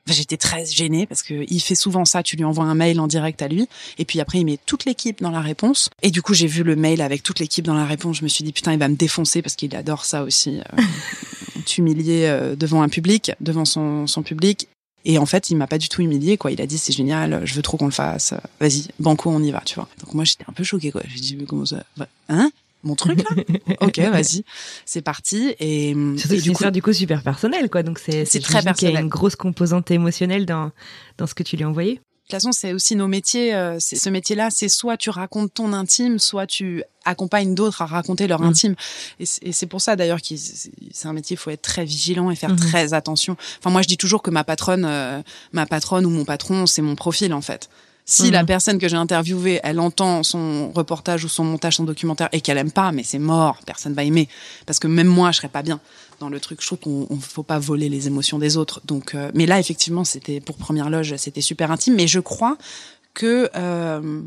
j'étais très gênée parce que il fait souvent ça, tu lui envoies un mail en direct à lui et puis après il met toute l'équipe dans la réponse. Et du coup j'ai vu le mail avec toute l'équipe dans la réponse, je me suis dit putain il va me défoncer parce qu'il adore ça aussi. Euh, [LAUGHS] t'humilier euh, devant un public, devant son, son public et en fait, il m'a pas du tout humilié, quoi. Il a dit c'est génial, je veux trop qu'on le fasse. Vas-y, banco, on y va, tu vois. Donc moi, j'étais un peu choquée, quoi. J'ai dit mais comment ça Hein? Mon truc là? [LAUGHS] Ok, vas-y, c'est parti. Et, Surtout du coup, du coup super personnel, quoi. Donc c'est c'est très personnel. Il y a une grosse composante émotionnelle dans dans ce que tu lui as envoyé. De toute façon, c'est aussi nos métiers. Euh, c'est ce métier-là, c'est soit tu racontes ton intime, soit tu accompagnes d'autres à raconter leur mm. intime. Et c'est pour ça d'ailleurs que c'est un métier, il faut être très vigilant et faire mm-hmm. très attention. Enfin, moi, je dis toujours que ma patronne, euh, ma patronne ou mon patron, c'est mon profil en fait. Si la mhm. personne que j'ai interviewée, elle entend son reportage ou son montage, son documentaire et qu'elle aime pas, mais c'est mort, personne va aimer. Parce que même moi, je serais pas bien dans le truc. Je trouve qu'on faut pas voler les émotions des autres. Euh, mais là, effectivement, c'était pour première loge, c'était super intime. Mais je crois que euh,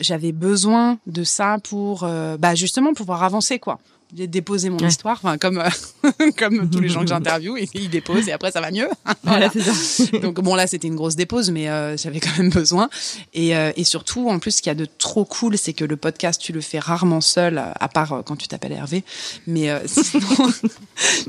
j'avais besoin de ça pour, euh, bah, justement, pouvoir avancer, quoi j'ai déposé mon histoire, enfin comme euh, [LAUGHS] comme tous les gens que j'interviewe, [LAUGHS] ils déposent et après ça va mieux. [LAUGHS] voilà. Ça. Donc bon là c'était une grosse dépose, mais euh, j'avais quand même besoin. Et, euh, et surtout en plus ce qu'il y a de trop cool, c'est que le podcast tu le fais rarement seul, à part quand tu t'appelles Hervé. Mais sinon,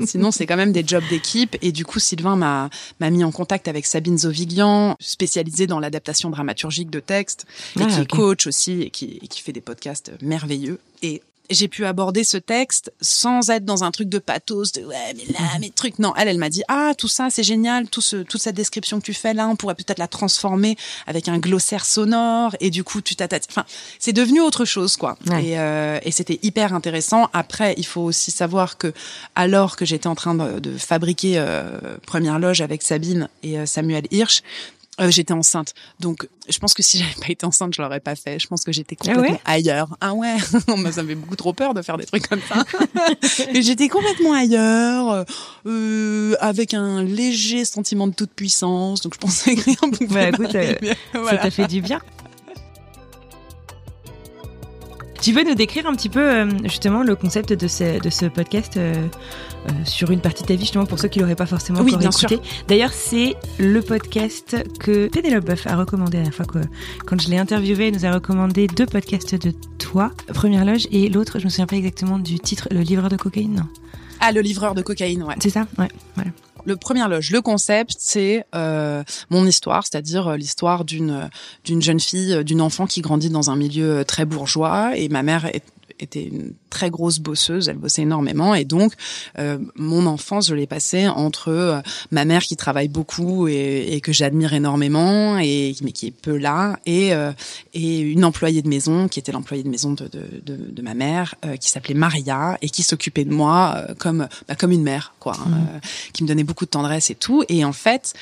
sinon c'est quand même des jobs d'équipe. Et du coup Sylvain m'a m'a mis en contact avec Sabine Zoviglian, spécialisée dans l'adaptation dramaturgique de textes, et ah, qui est coach aussi et qui, et qui fait des podcasts merveilleux. Et j'ai pu aborder ce texte sans être dans un truc de pathos, de ouais, mais là, mhm. mes trucs. Non, elle, elle m'a dit, ah, tout ça, c'est génial, tout ce, toute cette description que tu fais là, on pourrait peut-être la transformer avec un glossaire sonore, et du coup, tu t'attaques. Enfin, c'est devenu autre chose, quoi. Et, euh, et c'était hyper intéressant. Après, il faut aussi savoir que, alors que j'étais en train de, de fabriquer euh, Première Loge avec Sabine et euh, Samuel Hirsch, euh, j'étais enceinte. Donc, je pense que si j'avais pas été enceinte, je l'aurais pas fait. Je pense que j'étais ah complètement ailleurs. Ah ouais, [LAUGHS] ça me fait beaucoup trop peur de faire des trucs comme ça. [LAUGHS] Et j'étais complètement ailleurs, euh, avec un léger sentiment de toute puissance. Donc, je pensais que rien pouvait bah, écoute, euh, [LAUGHS] Ça t'a fait du bien. Tu veux nous décrire un petit peu euh, justement le concept de ce, de ce podcast sur une partie de ta vie, justement pour ceux qui l'auraient pas forcément oui, encore écouté. D'ailleurs, c'est le podcast que Pénélope Boeuf a recommandé à la fois que quand je l'ai interviewé, elle nous a recommandé deux podcasts de toi, Première Loge, et l'autre, je me souviens pas exactement du titre, Le livreur de cocaïne, non Ah, le livreur de cocaïne, ouais. C'est ça, ouais, voilà le premier loge, le concept, c'est euh, mon histoire, c'est-à-dire euh, l'histoire d'une d'une jeune fille, euh, d'une enfant qui grandit dans un milieu très bourgeois et ma mère est était une très grosse bosseuse, elle bossait énormément et donc euh, mon enfance je l'ai passée entre euh, ma mère qui travaille beaucoup et, et que j'admire énormément et mais qui est peu là et euh, et une employée de maison qui était l'employée de maison de de, de, de ma mère qui s'appelait Maria et qui s'occupait de moi comme bah, comme une mère quoi, hein, mmh. qui me donnait beaucoup de tendresse et tout et en fait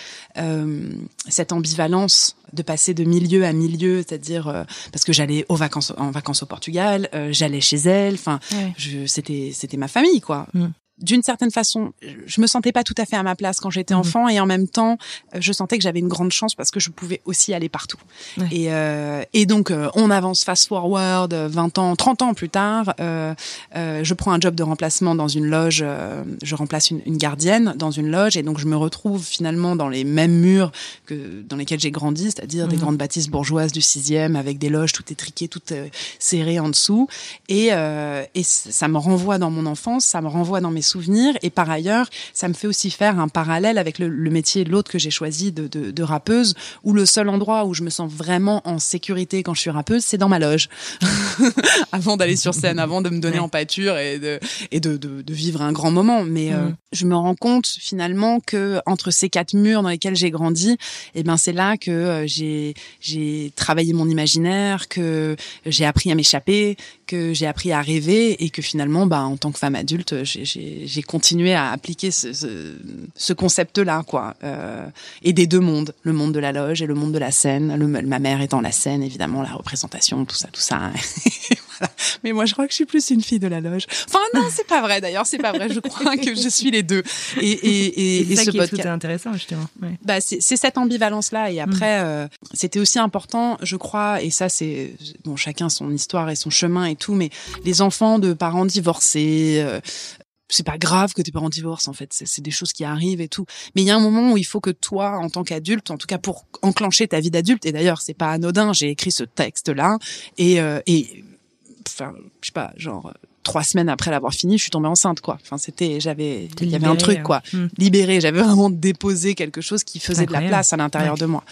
cette ambivalence de passer de milieu à milieu, c'est-à-dire parce que j'allais aux vacances en vacances au Portugal, j'allais chez elle, enfin Enfin, c'était ma famille, quoi. Mm. D'une certaine façon, je me sentais pas tout à fait à ma place quand j'étais Mhm. enfant et en même temps, euh, je sentais que j'avais une grande chance parce que je pouvais aussi aller partout. Ouais. Et, euh, et donc, euh, on avance fast forward, euh, 20 ans, 30 ans plus tard, euh, euh, je prends un job de remplacement dans une loge, euh, je remplace une, une gardienne dans une loge et donc je me retrouve finalement dans les mêmes murs que dans lesquels j'ai grandi, c'est-à-dire des Mhm. grandes bâtisses bourgeoises du sixième avec des loges tout étriquées, tout euh, serrées en dessous. Et, euh, et ça me renvoie dans mon enfance, ça me renvoie dans mes souvenirs. Et par ailleurs, ça me fait aussi faire un parallèle avec le, le métier de l'autre que j'ai choisi de, de, de rappeuse, où le seul endroit où je me sens vraiment en sécurité quand je suis rappeuse, c'est dans ma loge. [LAUGHS] avant d'aller sur scène, avant de me donner en pâture et de, et de, de, de vivre un grand moment. Mais euh, Mhm. je me rends compte finalement que entre ces quatre murs dans lesquels j'ai grandi, et ben c'est là que euh, j'ai j'ai travaillé mon imaginaire, que j'ai appris à m'échapper, que j'ai appris à rêver et que finalement, bah en tant que femme adulte, j'ai- j'ai continué à appliquer ce, ce, ce concept-là, quoi. Euh, et des deux mondes, le monde de la loge et le monde de la scène. Le, ma mère étant la scène, évidemment, la représentation, tout ça, tout ça. [LAUGHS] Voilà. Mais moi, je crois que je suis plus une fille de la loge. Enfin, non, c'est pas vrai. D'ailleurs, c'est pas vrai. Je crois que je suis les deux. Et, et, et, C'est et ça ce qui est tout podcast, intéressant, justement. Ouais. bah, c'est cette ambivalence là et après euh, c'était aussi important je crois et ça c'est bon chacun son histoire et son chemin et tout mais les enfants de parents divorcés euh, c'est pas grave que tes parents divorcent en fait c'est des choses qui arrivent et tout mais il y a un moment où il faut que toi en tant qu'adulte en tout cas pour enclencher ta vie d'adulte et d'ailleurs c'est pas anodin j'ai écrit ce texte là et euh, et enfin je sais pas genre trois semaines après l'avoir fini je suis tombée enceinte quoi enfin c'était j'avais il y avait un truc quoi euh, hmm. libérée. J'avais vraiment déposé quelque chose qui faisait de la place à l'intérieur Ouais. de moi.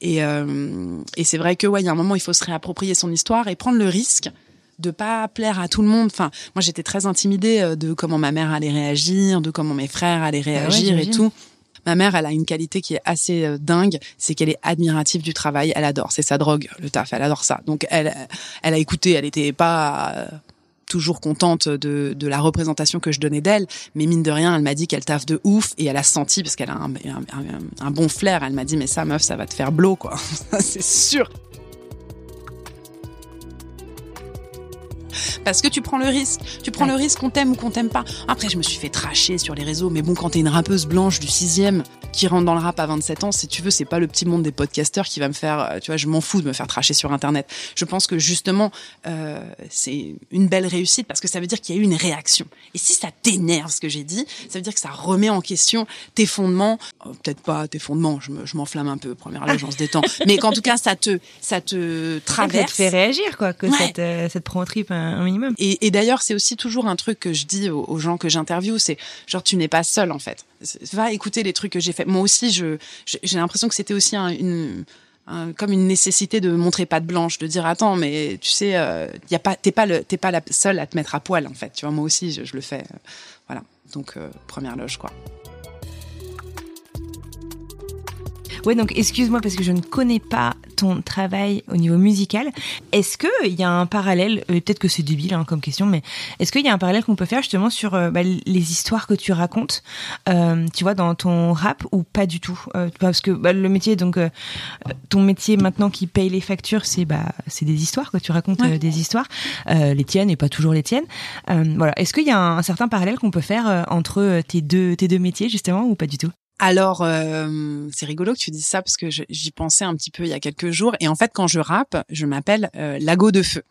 Et, euh, et c'est vrai que ouais, il y a un moment, il faut se réapproprier son histoire et prendre le risque de pas plaire à tout le monde. Enfin, moi, j'étais très intimidée euh, de comment ma mère allait réagir, de comment mes frères allaient réagir et tout. Ma mère, elle a une qualité qui est assez euh, dingue, c'est qu'elle est admirative du travail. Elle adore, c'est sa drogue, le taf. Elle adore ça. Donc, elle, elle a écouté. Elle était pas euh, toujours contente de, de la représentation que je donnais d'elle, mais mine de rien, elle m'a dit qu'elle taffe de ouf et elle a senti parce qu'elle a un, un, un- un bon flair. Elle m'a dit mais ça, meuf, ça va te faire blow quoi. [LAUGHS] C'est sûr. Parce que tu prends le risque. Tu prends Ouais. le risque qu'on t'aime ou qu'on t'aime pas. Après, je me suis fait tracher sur les réseaux. Mais bon, quand t'es une rappeuse blanche du sixième qui rentre dans le rap à 27 ans, si tu veux, c'est pas le petit monde des podcasteurs qui va me faire, euh, tu vois, je m'en fous de me faire tracher sur Internet. Je pense que justement, euh, c'est une belle réussite parce que ça veut dire qu'il y a eu une réaction. Et si ça t'énerve ce que j'ai dit, ça veut dire que ça remet en question tes fondements. Oh, Peut-être pas tes fondements, je me- je m'enflamme un peu, première on se détend. [LAUGHS] Mais qu'en tout cas, ça te, ça te Ça te traverse. fait réagir, quoi, que Ouais. ça, te, ça te prend trip minimum. Et, d'ailleurs, c'est aussi toujours un truc que je dis aux, gens que j'interviewe, c'est genre tu n'es pas seul en fait. Va écouter les trucs que j'ai fait. Moi aussi, je j'ai l'impression que c'était aussi un- une un- comme une nécessité de montrer pas de blanche, de dire attends, mais tu sais, euh, y a pas, t'es pas le, t'es pas la seule à te mettre à poil en fait. Tu vois, moi aussi, je, je le fais. euh, voilà. Donc euh, première loge quoi. Ouais, donc excuse-moi parce que je ne connais pas ton travail au niveau musical. Est-ce que il y a un parallèle, euh, peut-être que c'est débile hein, comme question, mais est-ce qu'il y a un parallèle qu'on peut faire justement sur euh, bah, les histoires que tu racontes, euh, tu vois, dans ton rap ou pas du tout Euh, Parce que bah, le métier, donc euh, ton métier maintenant qui paye les factures, c'est bah c'est des histoires que tu racontes Ouais. euh, des histoires, euh, les tiennes et pas toujours les tiennes. Euh, voilà. Est-ce qu'il y a un, un certain parallèle qu'on peut faire euh, entre euh, tes deux tes deux métiers justement ou pas du tout? Alors, euh, c'est rigolo que tu dises ça parce que j'y pensais un petit peu il y a quelques jours. Et en fait, quand je rappe, je m'appelle euh, Lago de Feu.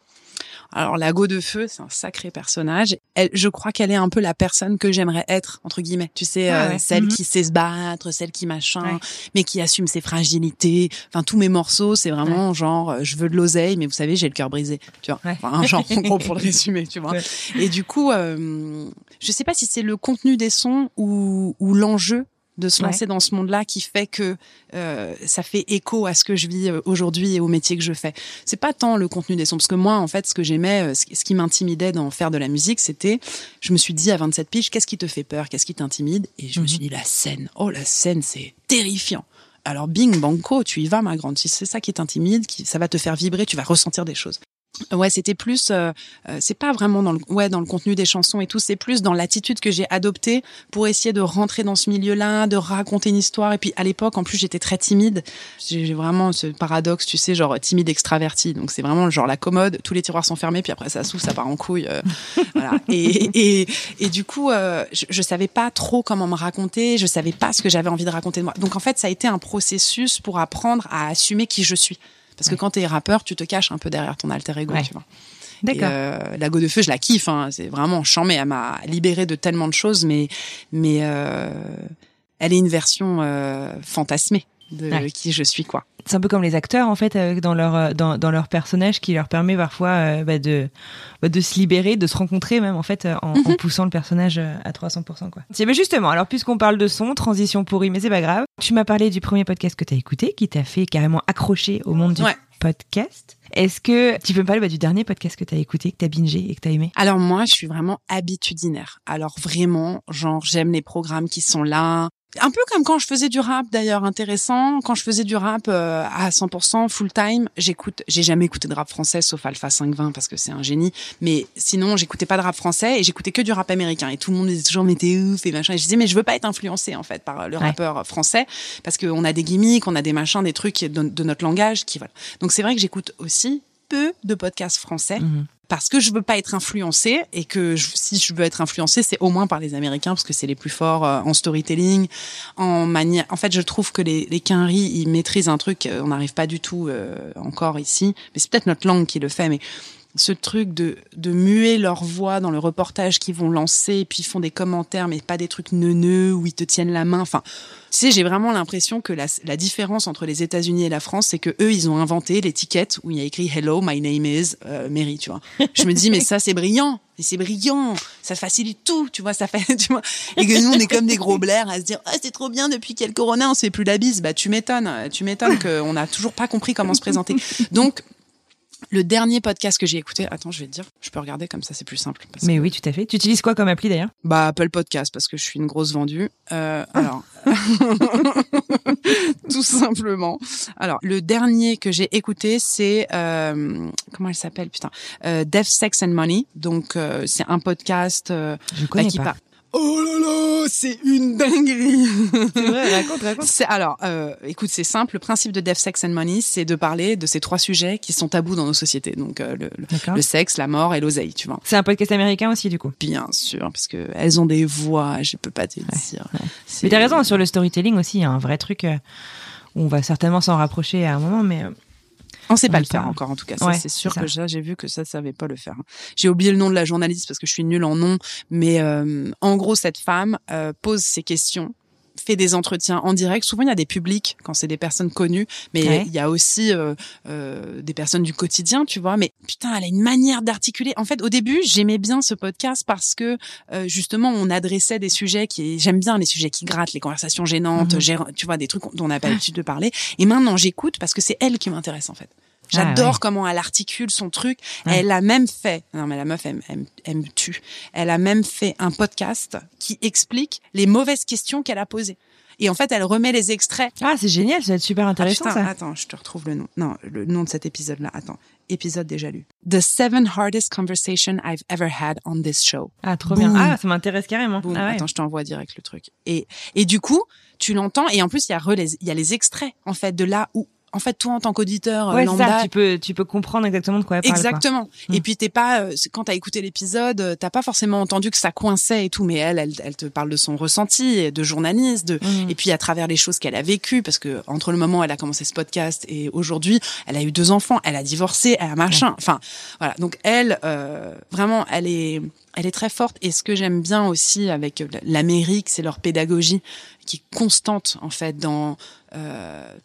Alors, Lago de Feu, c'est un sacré personnage. Elle, je crois qu'elle est un peu la personne que j'aimerais être, entre guillemets. Tu sais, Ah euh, celle Mhm. qui sait se battre, celle qui machin, Ouais. mais qui assume ses fragilités. Enfin, tous mes morceaux, c'est vraiment genre, euh, je veux de l'oseille, mais vous savez, j'ai le cœur brisé. Tu vois, enfin, genre, en gros, pour le [LAUGHS] résumer, tu vois. Et du coup, euh, je sais pas si c'est le contenu des sons ou, ou l'enjeu de se Ouais. lancer dans ce monde-là qui fait que euh, ça fait écho à ce que je vis euh, aujourd'hui et au métier que je fais. C'est pas tant le contenu des sons, parce que moi, en fait, ce que j'aimais, euh, ce qui- m'intimidait dans faire de la musique, c'était, je me suis dit à 27 piges, qu'est-ce qui te fait peur, qu'est-ce qui t'intimide? Et je me suis dit, la scène. Oh, la scène, c'est terrifiant. Alors, bing, banco, tu y vas, ma grande. Si c'est ça qui t'intimide, qui, ça va te faire vibrer, tu vas ressentir des choses. Ouais, c'était plus, euh, euh, c'est pas vraiment dans le, ouais, dans le contenu des chansons et tout, c'est plus dans l'attitude que j'ai adoptée pour essayer de rentrer dans ce milieu-là, de raconter une histoire. Et puis à l'époque, en plus, j'étais très timide. J'ai vraiment ce paradoxe, tu sais, genre timide extraverti. Donc c'est vraiment genre la commode, tous les tiroirs sont fermés, puis après ça s'ouvre, ça part en couille. euh, [LAUGHS] voilà. Et, et, et du coup, euh, je, je savais pas trop comment me raconter, je savais pas ce que j'avais envie de raconter de moi. Donc en fait, ça a été un processus pour apprendre à assumer qui je suis. Parce que quand t'es rappeur, tu te caches un peu derrière ton alter ego, tu vois. D'accord. Euh, la go de feu, je la kiffe. Hein. C'est vraiment chambé. Elle m'a libérée de tellement de choses, mais mais euh, elle est une version euh, fantasmée de Ouais. qui je suis, quoi. C'est un peu comme les acteurs en fait euh, dans leur euh, dans, dans leur personnage qui leur permet parfois euh, bah, de bah, de se libérer, de se rencontrer même en fait en, en poussant le personnage à 300 quoi. C'est mais justement, alors puisqu'on parle de son, transition pourrie mais c'est pas grave. Tu m'as parlé du premier podcast que tu as écouté qui t'a fait carrément accrocher au monde du Ouais. podcast. Est-ce que tu peux me parler bah, du dernier podcast que tu as écouté, que tu as bingé et que tu as aimé? Alors moi, je suis vraiment habitudinaire. Alors vraiment, genre j'aime les programmes qui sont là. Un peu comme quand je faisais du rap d'ailleurs intéressant. Quand je faisais du rap euh, à 100% full time, j'écoute. J'ai jamais écouté de rap français sauf Alpha 520 parce que c'est un génie. Mais sinon, j'écoutais pas de rap français et j'écoutais que du rap américain. Et tout le monde disait toujours mais t'es ouf et machin. Et je disais mais je veux pas être influencé en fait par le Ouais. rappeur français parce qu'on a des gimmicks, on a des machins, des trucs de, de notre langage qui voilà. Donc c'est vrai que j'écoute aussi peu de podcasts français Mhm. Parce que je veux pas être influencée et que je- si je veux être influencée, c'est au moins par les Américains parce que c'est les plus forts euh, en storytelling, en manière. En fait, je trouve que les les ils maîtrisent un truc, euh, on n'arrive pas du tout euh, encore ici, mais c'est peut-être notre langue qui le fait, mais ce truc de de muer leur voix dans le reportage qu'ils vont lancer et puis ils font des commentaires mais pas des trucs neuneux où ils te tiennent la main. Enfin tu sais j'ai vraiment l'impression que la, la différence entre les États-Unis et la France c'est que eux ils ont inventé l'étiquette où il y a écrit hello my name is euh, Mary tu vois. Je me dis mais ça c'est brillant. Et c'est brillant. Ça facilite tout tu vois ça fait [LAUGHS] tu vois. Et que nous on est comme des gros blairs à se dire ah c'est trop bien depuis le corona on se fait plus la bise bah tu m'étonnes. Tu m'étonnes [LAUGHS] qu'on n'a toujours pas compris comment se présenter. Donc le dernier podcast que j'ai écouté, attends, je vais te dire, je peux regarder comme ça, c'est plus simple. parce Mais que- oui, tout à fait. Tu utilises quoi comme appli d'ailleurs? Bah Apple Podcast parce que je suis une grosse vendue. Euh, alors, [LAUGHS] tout simplement. Alors, le dernier que j'ai écouté, c'est euh, comment elle s'appelle, putain, euh, Death, Sex and Money. Donc, euh, c'est un podcast euh, Je connais qui pas. Oh là là, c'est une dinguerie. C'est vrai, raconte, raconte. Alors, euh, écoute, c'est simple. Le principe de Death, Sex and Money, c'est de parler de ces trois sujets qui sont tabous dans nos sociétés. Donc, euh, le, sexe, la mort et l'oseille, tu vois. C'est un podcast américain aussi du coup. Bien sûr, parce que elles ont des voix, je peux pas te dire. C'est- Mais t'as raison, sur le storytelling aussi, il y a un vrai truc euh, où on va certainement s'en rapprocher à un moment, mais euh, On sait pas le faire pas. encore, en tout cas. Ouais, c'est sûr que ça. ça, j'ai vu que ça savait pas le faire. J'ai oublié le nom de la journaliste parce que je suis nulle en nom, mais euh, en gros, cette femme euh, pose ses questions fait des entretiens en direct. Souvent, il y a des publics quand c'est des personnes connues, mais Ouais. il y a aussi euh, euh, des personnes du quotidien, tu vois. Mais putain, elle a une manière d'articuler. En fait, au début, j'aimais bien ce podcast parce que euh, justement, on adressait des sujets qui, j'aime bien les sujets qui grattent, les conversations gênantes, Mhm. tu vois, des trucs dont on n'a pas l'habitude de parler. Et maintenant, j'écoute parce que c'est elle qui m'intéresse en fait. J'adore Ah ouais. comment elle articule son truc. Ouais. Elle a même fait, non mais la meuf, elle, elle- elle me tue. Elle a même fait un podcast qui explique les mauvaises questions qu'elle a posées. Et en fait, elle remet les extraits. ah c'est génial, ça va être super Ah, intéressant putain, ça. Attends, je te retrouve le nom. Non, le nom de cet épisode-là. Attends, épisode déjà lu. The seven hardest conversations I've ever had on this show. Ah trop bien. Ah ça m'intéresse carrément. Ah ouais. Attends, je t'envoie direct le truc. Et et du coup, tu l'entends et en plus il y a il y a les extraits en fait de là où en fait toi en tant qu'auditeur euh, Ouais, lambda, ça, tu peux tu peux comprendre exactement de quoi elle parle. Exactement. Et puis t'es pas euh, quand t'as écouté l'épisode, euh, t'as pas forcément entendu que ça coinçait et tout, mais elle, elle, elle te parle de son ressenti, de journaliste, de Mm. et puis à travers les choses qu'elle a vécues, parce que entre le moment où elle a commencé ce podcast et aujourd'hui, elle a eu deux enfants, elle a divorcé, elle a machin. Enfin voilà. Donc elle, euh, vraiment, elle est elle est très forte. Et ce que j'aime bien aussi avec l'Amérique, c'est leur pédagogie qui est constante en fait dans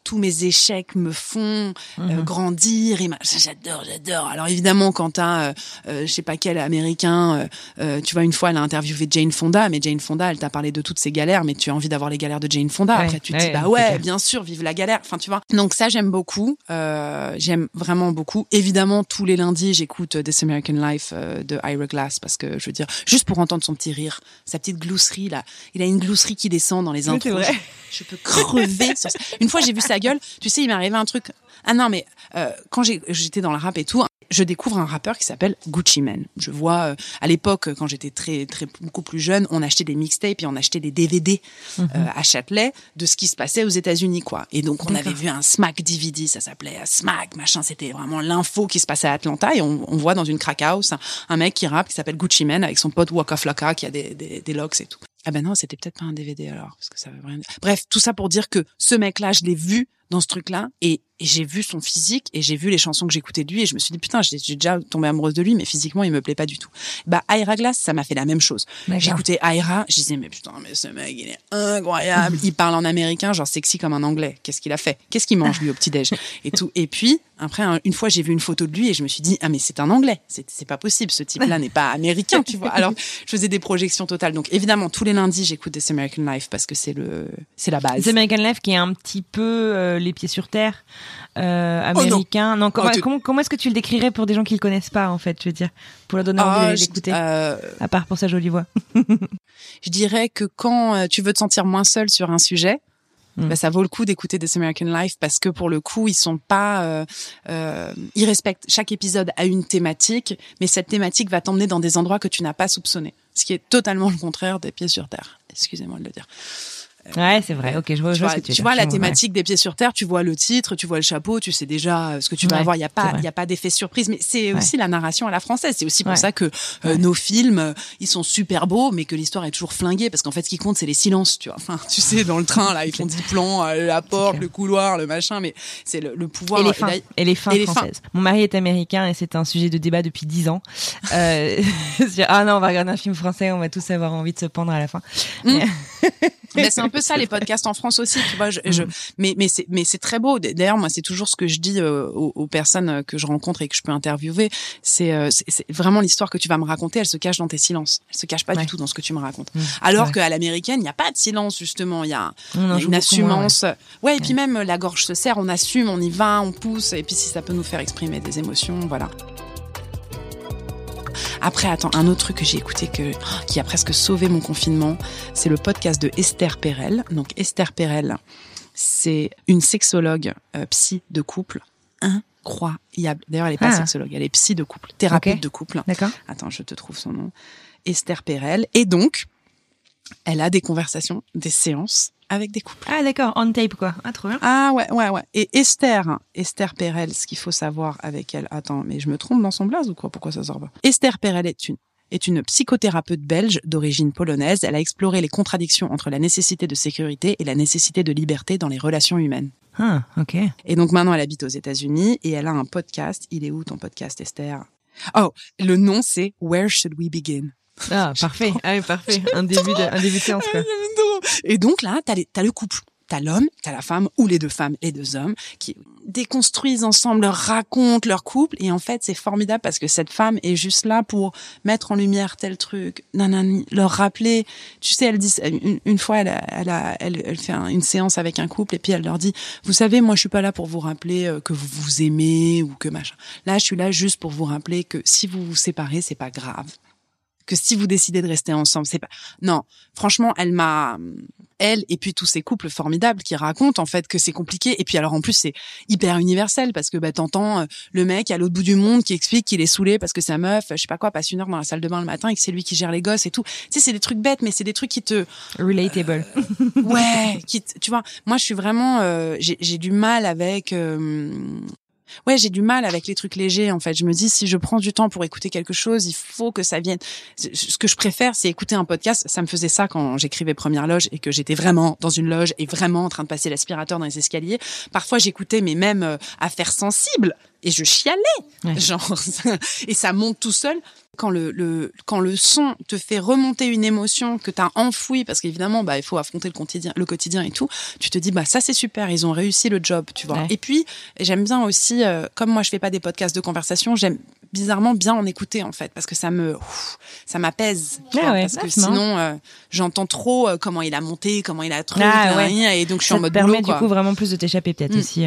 tous mes échecs me font euh, grandir et ma- [LAUGHS] j'adore j'adore. Alors évidemment quand t'as euh, euh, je sais pas quel américain euh, euh, tu vois une fois elle a interviewé Jane Fonda mais Jane Fonda elle t'a parlé de toutes ses galères mais tu as envie d'avoir les galères de Jane Fonda. Ouais, après tu te ouais, dis bah ouais bien sûr vive la galère. Enfin tu vois. Donc ça j'aime beaucoup. Euh, j'aime vraiment beaucoup. Évidemment tous les lundis j'écoute euh, This American Life euh, de Ira Glass parce que je veux dire, juste pour entendre son petit rire, sa petite glousserie là. Il a une glousserie qui descend dans les intros. Je, je peux crever sur ça. [LAUGHS] Une fois, j'ai vu sa gueule. Tu sais, il m'est arrivé un truc. Ah non, mais euh, quand j'étais dans le rap et tout, je découvre un rappeur qui s'appelle Gucci Mane. Je vois euh, à l'époque, quand j'étais très très beaucoup plus jeune, on achetait des mixtapes et on achetait des DVD euh, à Châtelet de ce qui se passait aux États-Unis, quoi. Et donc on avait vu un Smack DVD, ça s'appelait Smack, machin. C'était vraiment l'info qui se passait à Atlanta et on, on voit dans une crack house un, un mec qui rappe qui s'appelle Gucci Mane avec son pote Waka Flocka qui a des, des, des locks et tout. Ah ben non, c'était peut-être pas un DVD alors, parce que ça veut rien dire. Bref, tout ça pour dire que ce mec-là, je l'ai vu dans ce truc-là et, et j'ai vu son physique et j'ai vu les chansons que j'écoutais de lui et je me suis dit putain, j'ai déjà tombé amoureuse de lui, mais physiquement il me plaît pas du tout. Bah Aira Glass, ça m'a fait la même chose. J'écoutais Aira, je disais mais putain, mais ce mec il est incroyable, [LAUGHS] il parle en américain genre sexy comme un anglais. Qu'est-ce qu'il a fait? Qu'est-ce qu'il mange lui au petit déj? Et tout. Et puis après un- une fois j'ai vu une photo de lui et je me suis dit ah mais c'est un anglais, c'est pas possible, ce type-là [LAUGHS] n'est pas américain, tu vois. Alors je faisais des projections totales. Donc évidemment tous les lundis j'écoute This American Life parce que c'est le c'est la base. The American Life qui est un petit peu euh, les pieds sur terre euh, Oh non. américain. non. comment Oh, tu- comment, comment est-ce que tu le décrirais pour des gens qui le connaissent pas en fait, je veux dire, pour leur donner Ah, envie euh, à part pour sa jolie voix? [LAUGHS] je dirais que quand euh, tu veux te sentir moins seul sur un sujet, Bah, ça vaut le coup d'écouter This American Life parce que pour le coup, ils sont pas, euh, euh, ils respectent chaque épisode a une thématique, mais cette thématique va t'emmener dans des endroits que tu n'as pas soupçonnés, ce qui est totalement le contraire des pieds sur terre. Excusez-moi de le dire. Ouais, c'est vrai. Ok, je vois, je ce que tu, tu vois la thématique des pieds sur terre, tu vois le titre, tu vois le chapeau, tu sais déjà euh, ce que tu vas Ouais, avoir. Il y a pas, il y a pas d'effet surprise, mais c'est Ouais. aussi la narration à la française. C'est aussi pour Ouais. ça que euh, nos films, euh, ils sont super beaux, mais que l'histoire est toujours flinguée parce qu'en fait, ce qui compte, c'est les silences. Tu vois, enfin, [LAUGHS] tu sais, dans le train là, ils font 10 plans, euh, la porte, le couloir, le machin, mais c'est le, le pouvoir. Et les fins, et les fins et les fins. françaises. Mon mari est américain et c'est un sujet de débat depuis dix ans. Euh, [LAUGHS] ah non, on va regarder un film français, on va tous avoir envie de se pendre à la fin. [LAUGHS] Mais c'est un peu ça les podcasts en France aussi, tu vois. Je, je- mais mais c'est mais c'est très beau. D'ailleurs, moi, c'est toujours ce que je dis euh, aux, aux personnes euh, que je rencontre et que je peux interviewer. C'est euh, c'est- c'est vraiment l'histoire que tu vas me raconter. Elle se cache dans tes silences. Elle se cache pas Ouais. du tout dans ce que tu me racontes. Mmh, Alors qu'à l'américaine, il n'y a pas de silence justement. Il y a, une moins, assumance. Ouais. et puis même la gorge se serre, on assume, on y va, on pousse. Et puis si ça peut nous faire exprimer des émotions, voilà. Après, attends, un autre truc que j'ai écouté que, qui a presque sauvé mon confinement, c'est le podcast de Esther Perel. Donc, Esther Perel, c'est une sexologue euh, psy de couple incroyable. D'ailleurs, elle est pas Ah. sexologue, elle est psy de couple, thérapeute de couple. D'accord. Attends, je te trouve son nom. Esther Perel. Et donc, elle a des conversations, des séances avec des couples. Ah d'accord, on tape quoi. Ah trop bien. Ah ouais, ouais, ouais. Et Esther, Esther Perel, ce qu'il faut savoir avec elle. Attends, mais je me trompe dans son blaze ou quoi? Pourquoi ça sort pas? Esther Perel est une est une psychothérapeute belge d'origine polonaise. Elle a exploré les contradictions entre la nécessité de sécurité et la nécessité de liberté dans les relations humaines. Ah ok. Et donc maintenant, elle habite aux États-Unis et elle a un podcast. Il est où ton podcast, Esther? Oh, le nom c'est Where Should We Begin? Ah [LAUGHS] parfait. Ah oui parfait. Un début de, un début de séance quoi. Et donc là, t'as, les- t'as le couple. T'as l'homme, t'as la femme, ou les deux femmes, les deux hommes, qui déconstruisent ensemble, leur racontent leur couple. Et en fait, c'est formidable parce que cette femme est juste là pour mettre en lumière tel truc, nanani, leur rappeler. Tu sais, elle dit, une, une fois, elle, a- elle, a, elle, elle fait un- une séance avec un couple et puis elle leur dit, vous savez, moi, je suis pas là pour vous rappeler euh, que vous vous aimez ou que machin. Là, je suis là juste pour vous rappeler que si vous vous séparez, c'est pas grave que si vous décidez de rester ensemble, c'est pas. Non, franchement, elle m'a, elle et puis tous ces couples formidables qui racontent en fait que c'est compliqué. Et puis alors en plus c'est hyper universel parce que bah t'entends euh, le mec à l'autre bout du monde qui explique qu'il est saoulé parce que sa meuf, je sais pas quoi, passe une heure dans la salle de bain le matin et que c'est lui qui gère les gosses et tout. Tu sais, c'est des trucs bêtes, mais c'est des trucs qui te, Relatable. ouais, qui, tu vois, moi je suis vraiment, euh, j'ai j'ai du mal avec. euh, Ouais, j'ai du mal avec les trucs légers en fait. Je me dis si je prends du temps pour écouter quelque chose, il faut que ça vienne. Ce que je préfère, c'est écouter un podcast. Ça me faisait ça quand j'écrivais Première Loge et que j'étais vraiment dans une loge et vraiment en train de passer l'aspirateur dans les escaliers. Parfois, j'écoutais mes mêmes euh, affaires sensibles et je chialais, Ouais. genre [LAUGHS] et ça monte tout seul. Quand le, le quand le son te fait remonter une émotion que t'as enfouie parce qu'évidemment bah il faut affronter le quotidien le quotidien et tout tu te dis bah ça c'est super ils ont réussi le job tu vois Ouais. et puis j'aime bien aussi euh, comme moi je fais pas des podcasts de conversation j'aime bizarrement bien en écouter en fait parce que ça me ouf, ça m'apaise tu Ah ouais, parce que sinon euh, j'entends trop euh, comment il a monté comment il a truc Ah ouais. et donc je suis Ça en mode permet boulot, du coup vraiment plus de t'échapper peut-être Mm. aussi.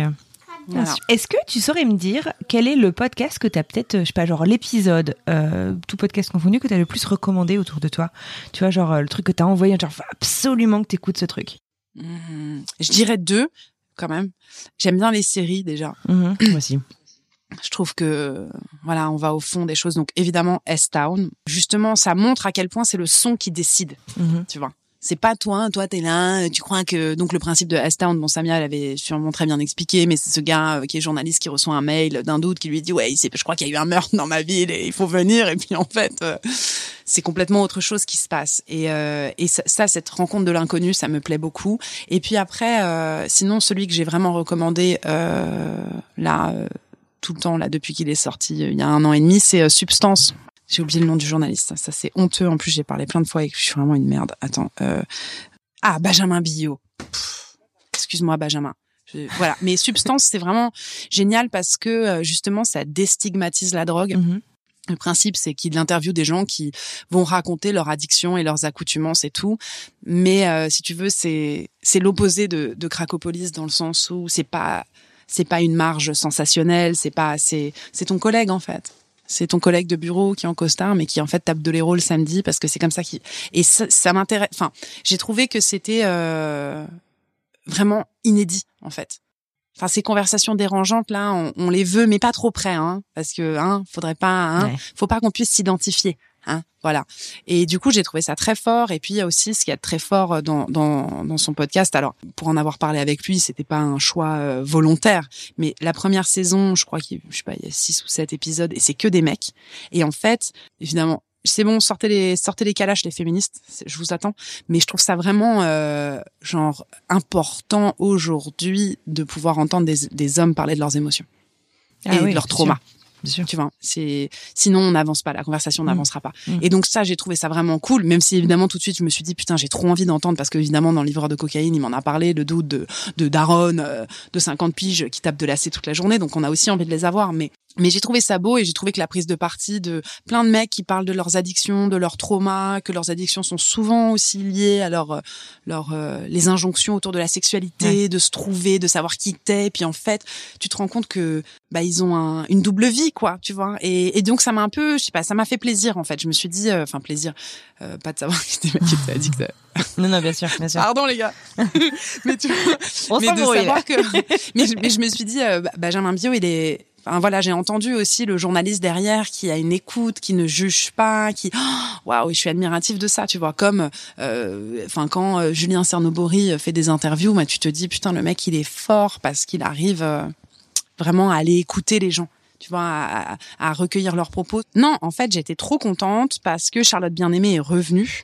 Euh. Voilà. Est-ce que tu saurais me dire quel est le podcast que tu as peut-être, je sais pas, genre l'épisode, euh, tout podcast confondu, que tu as le plus recommandé autour de toi? Tu vois, genre euh, le truc que tu as envoyé, genre faut absolument que tu écoutes ce truc. Hmm, Je dirais deux, quand même. J'aime bien les séries déjà. Mhm, [CLEARS THROAT] Moi aussi. Je trouve que voilà, on va au fond des choses. Donc évidemment, S-Town. Justement, ça montre à quel point c'est le son qui décide. Mhm. Tu vois. C'est pas toi, toi t'es là, tu crois que donc le principe de S-Town, bon Samia elle avait sûrement très bien expliqué, mais c'est ce gars euh, qui est journaliste qui reçoit un mail d'un doute qui lui dit ouais, je crois qu'il y a eu un meurtre dans ma ville et il faut venir. Et puis en fait euh, c'est complètement autre chose qui se passe. Et euh, et ça, cette rencontre de l'inconnu ça me plaît beaucoup. Et puis après euh, sinon celui que j'ai vraiment recommandé euh, là euh, tout le temps là depuis qu'il est sorti euh, il y a un an et demi c'est euh, Substance j'ai oublié le nom du journaliste ça, ça, c'est honteux. En plus j'ai parlé plein de fois et je suis vraiment une merde. Attends euh... ah Benjamin Billot. Excuse-moi Benjamin. Je- voilà. Mais Substance c'est vraiment génial parce que euh, justement ça déstigmatise la drogue. Mhm. le principe, c'est qu'il interviewe des gens qui vont raconter leur addiction et leurs accoutumances et tout. Mais euh, si tu veux, c'est c'est l'opposé de, de Cracopolis dans le sens où c'est pas c'est pas une marge sensationnelle, c'est pas c'est c'est ton collègue en fait. C'est ton collègue de bureau qui est en costard, mais qui en fait tape de l'héros le samedi parce que c'est comme ça qui et ça, ça m'intéresse. Enfin, j'ai trouvé que c'était euh, vraiment inédit en fait. Enfin, ces conversations dérangeantes là, on, on les veut, mais pas trop près, hein, parce que hein, faudrait pas, hein, Ouais. faut pas qu'on puisse s'identifier, hein, voilà. Et du coup, j'ai trouvé ça très fort. Et puis il y a aussi ce qu'il y a de très fort dans dans dans son podcast. Alors, pour en avoir parlé avec lui, c'était pas un choix euh, volontaire, mais la première saison, je crois qu'il, je sais pas, il y a six ou sept épisodes, et c'est que des mecs. Et en fait, évidemment. C'est bon, sortez les sortez les calaches, les féministes. Je vous attends. Mais je trouve ça vraiment euh, genre important aujourd'hui de pouvoir entendre des, des hommes parler de leurs émotions Ah et oui, de leurs traumas. sûr, Bien sûr. Tu vois, c'est sinon on n'avance pas, la conversation n'avancera pas. Mm. Et donc ça, j'ai trouvé ça vraiment cool, même si évidemment tout de suite je me suis dit putain j'ai trop envie d'entendre parce que évidemment dans le livreur de cocaïne il m'en a parlé, le doute de de Daron euh, de 50 piges qui tape de lacet toute la journée, donc on a aussi envie de les avoir. Mais mais j'ai trouvé ça beau et j'ai trouvé que la prise de parti de plein de mecs qui parlent de leurs addictions, de leurs traumas, que leurs addictions sont souvent aussi liées à leur, euh, leur euh, les injonctions autour de la sexualité, de se trouver, de savoir qui t'es. Puis en fait, tu te rends compte que bah ils ont un, une double vie, quoi, tu vois. Et, et donc ça m'a un peu, je sais pas, ça m'a fait plaisir en fait. Je me suis dit, euh, enfin plaisir, euh, pas de savoir [LAUGHS] qui était qui étaient addicts. Non, non, bien sûr, bien sûr. Pardon les gars. [LAUGHS] mais tu vois, On mais de savoir que mais, je- mais je me suis dit euh, bah, Benjamin Bio il est Enfin voilà, j'ai entendu aussi le journaliste derrière qui a une écoute, qui ne juge pas, qui [GASPS] waouh, je suis admirative de ça, tu vois. Comme euh, enfin quand euh, Julien Cernobori fait des interviews, bah, tu te dis putain le mec il est fort parce qu'il arrive euh, vraiment à aller écouter les gens. Tu vois, à- à recueillir leurs propos. Non, en fait, j'étais trop contente parce que Charlotte Bien-Aimée est revenue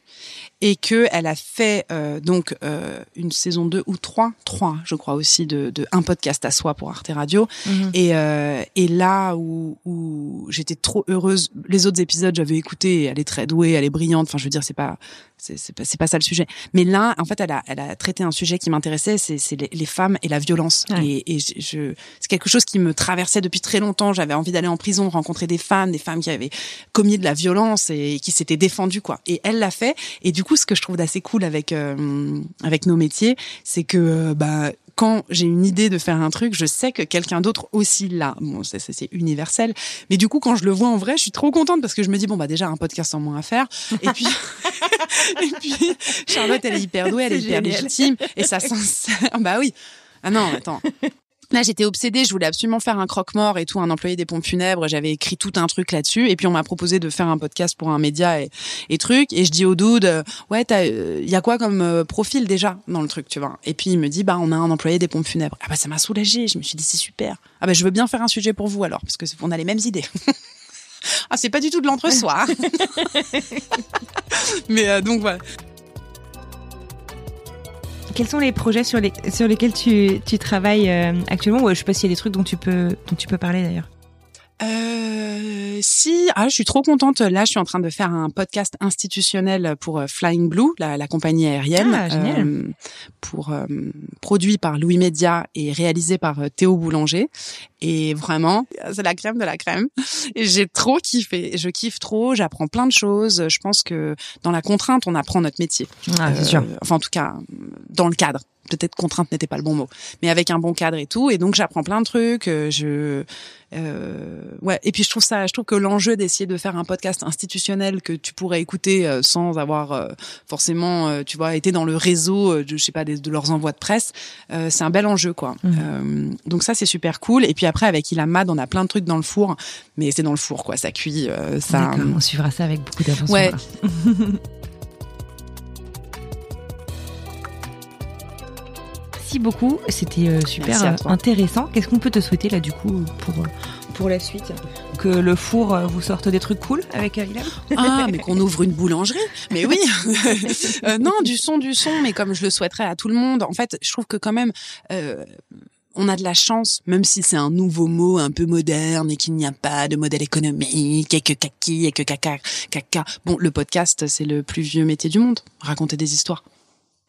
et que elle a fait euh, donc euh, une saison 2 ou 3, 3 je crois aussi de, de un podcast à soi pour Arte Radio. Mhm. et, euh, et là où, où j'étais trop heureuse les autres épisodes j'avais écouté elle est très douée elle est brillante. Enfin je veux dire c'est pas c'est pas pas ça le sujet. Mais là en fait elle a elle a traité un sujet qui m'intéressait c'est c'est les, les femmes et la violence. Ouais. et, et je, je- c'est quelque chose qui me traversait depuis très longtemps. J'avais envie d'aller en prison rencontrer des femmes des femmes qui avaient commis de la violence et qui s'étaient défendues quoi. Et elle l'a fait. Et du coup ce que je trouve d'assez cool avec euh, avec nos métiers c'est que euh, bah quand j'ai une idée de faire un truc, je sais que quelqu'un d'autre aussi l'a. Bon, c'est- c'est universel. Mais du coup, quand je le vois en vrai, je suis trop contente parce que je me dis, bon, bah, déjà, un podcast en moins à faire. Et puis, [LAUGHS] et puis, Charlotte, elle est hyper douée, elle est, hyper génial. légitime. Et ça s'insère. Bah oui. Ah non, attends. Là, j'étais obsédée, je voulais absolument faire un croque-mort et tout, un employé des pompes funèbres. J'avais écrit tout un truc là-dessus. Et puis, on m'a proposé de faire un podcast pour un média et, truc. Et je dis au dude, euh, ouais, il y a quoi comme euh, profil déjà dans le truc, tu vois? Et puis, il me dit, bah, on a un employé des pompes funèbres. Ah bah, ça m'a soulagée. Je me suis dit, c'est super. Ah bah, je veux bien faire un sujet pour vous alors, parce que on a les mêmes idées. [LAUGHS] ah, c'est pas du tout de l'entre-soi. hein. [LAUGHS] Mais euh, donc, voilà. Quels sont les projets sur, les, sur lesquels tu, tu travailles euh, actuellement? Je sais pas s'il y a des trucs dont tu peux, dont tu peux parler d'ailleurs. Euh, si, ah, je suis trop contente. Là, je suis en train de faire un podcast institutionnel pour euh, Flying Blue, la, la compagnie aérienne, Ah, génial. euh, pour euh, produit par Louis Média et réalisé par Théo Boulanger. Et vraiment, c'est la crème de la crème. Et j'ai trop kiffé. Je kiffe trop. J'apprends plein de choses. Je pense que dans la contrainte, on apprend notre métier. Ah, sûr. Enfin, en tout cas, dans le cadre. Peut-être contrainte n'était pas le bon mot, mais avec un bon cadre et tout. Et donc j'apprends plein de trucs. euh, Je euh, ouais. Et puis je trouve ça, je trouve que l'enjeu d'essayer de faire un podcast institutionnel que tu pourrais écouter euh, sans avoir forcément, tu vois, été dans le réseau, de, je sais pas, de leurs envois de presse, euh, c'est un bel enjeu quoi. Euh, donc ça c'est super cool. Et puis après avec Ilamad, on a plein de trucs dans le four, mais c'est dans le four quoi, ça cuit, ça. On suivra ça avec beaucoup d'attention. Ouais. [LAUGHS] Merci beaucoup, c'était euh, super euh, intéressant. Qu'est-ce qu'on peut te souhaiter là du coup pour, euh, pour la suite? Que le four vous sorte des trucs cool avec Ilam Ah, mais qu'on ouvre une boulangerie. Mais oui. [LAUGHS] Non, du son, du son, mais comme je le souhaiterais à tout le monde. En fait, je trouve que quand même, on a de la chance, même si c'est un nouveau mot un peu moderne et qu'il n'y a pas de modèle économique et que kaki et que caca, caca. Bon, le podcast, c'est le plus vieux métier du monde. Raconter des histoires.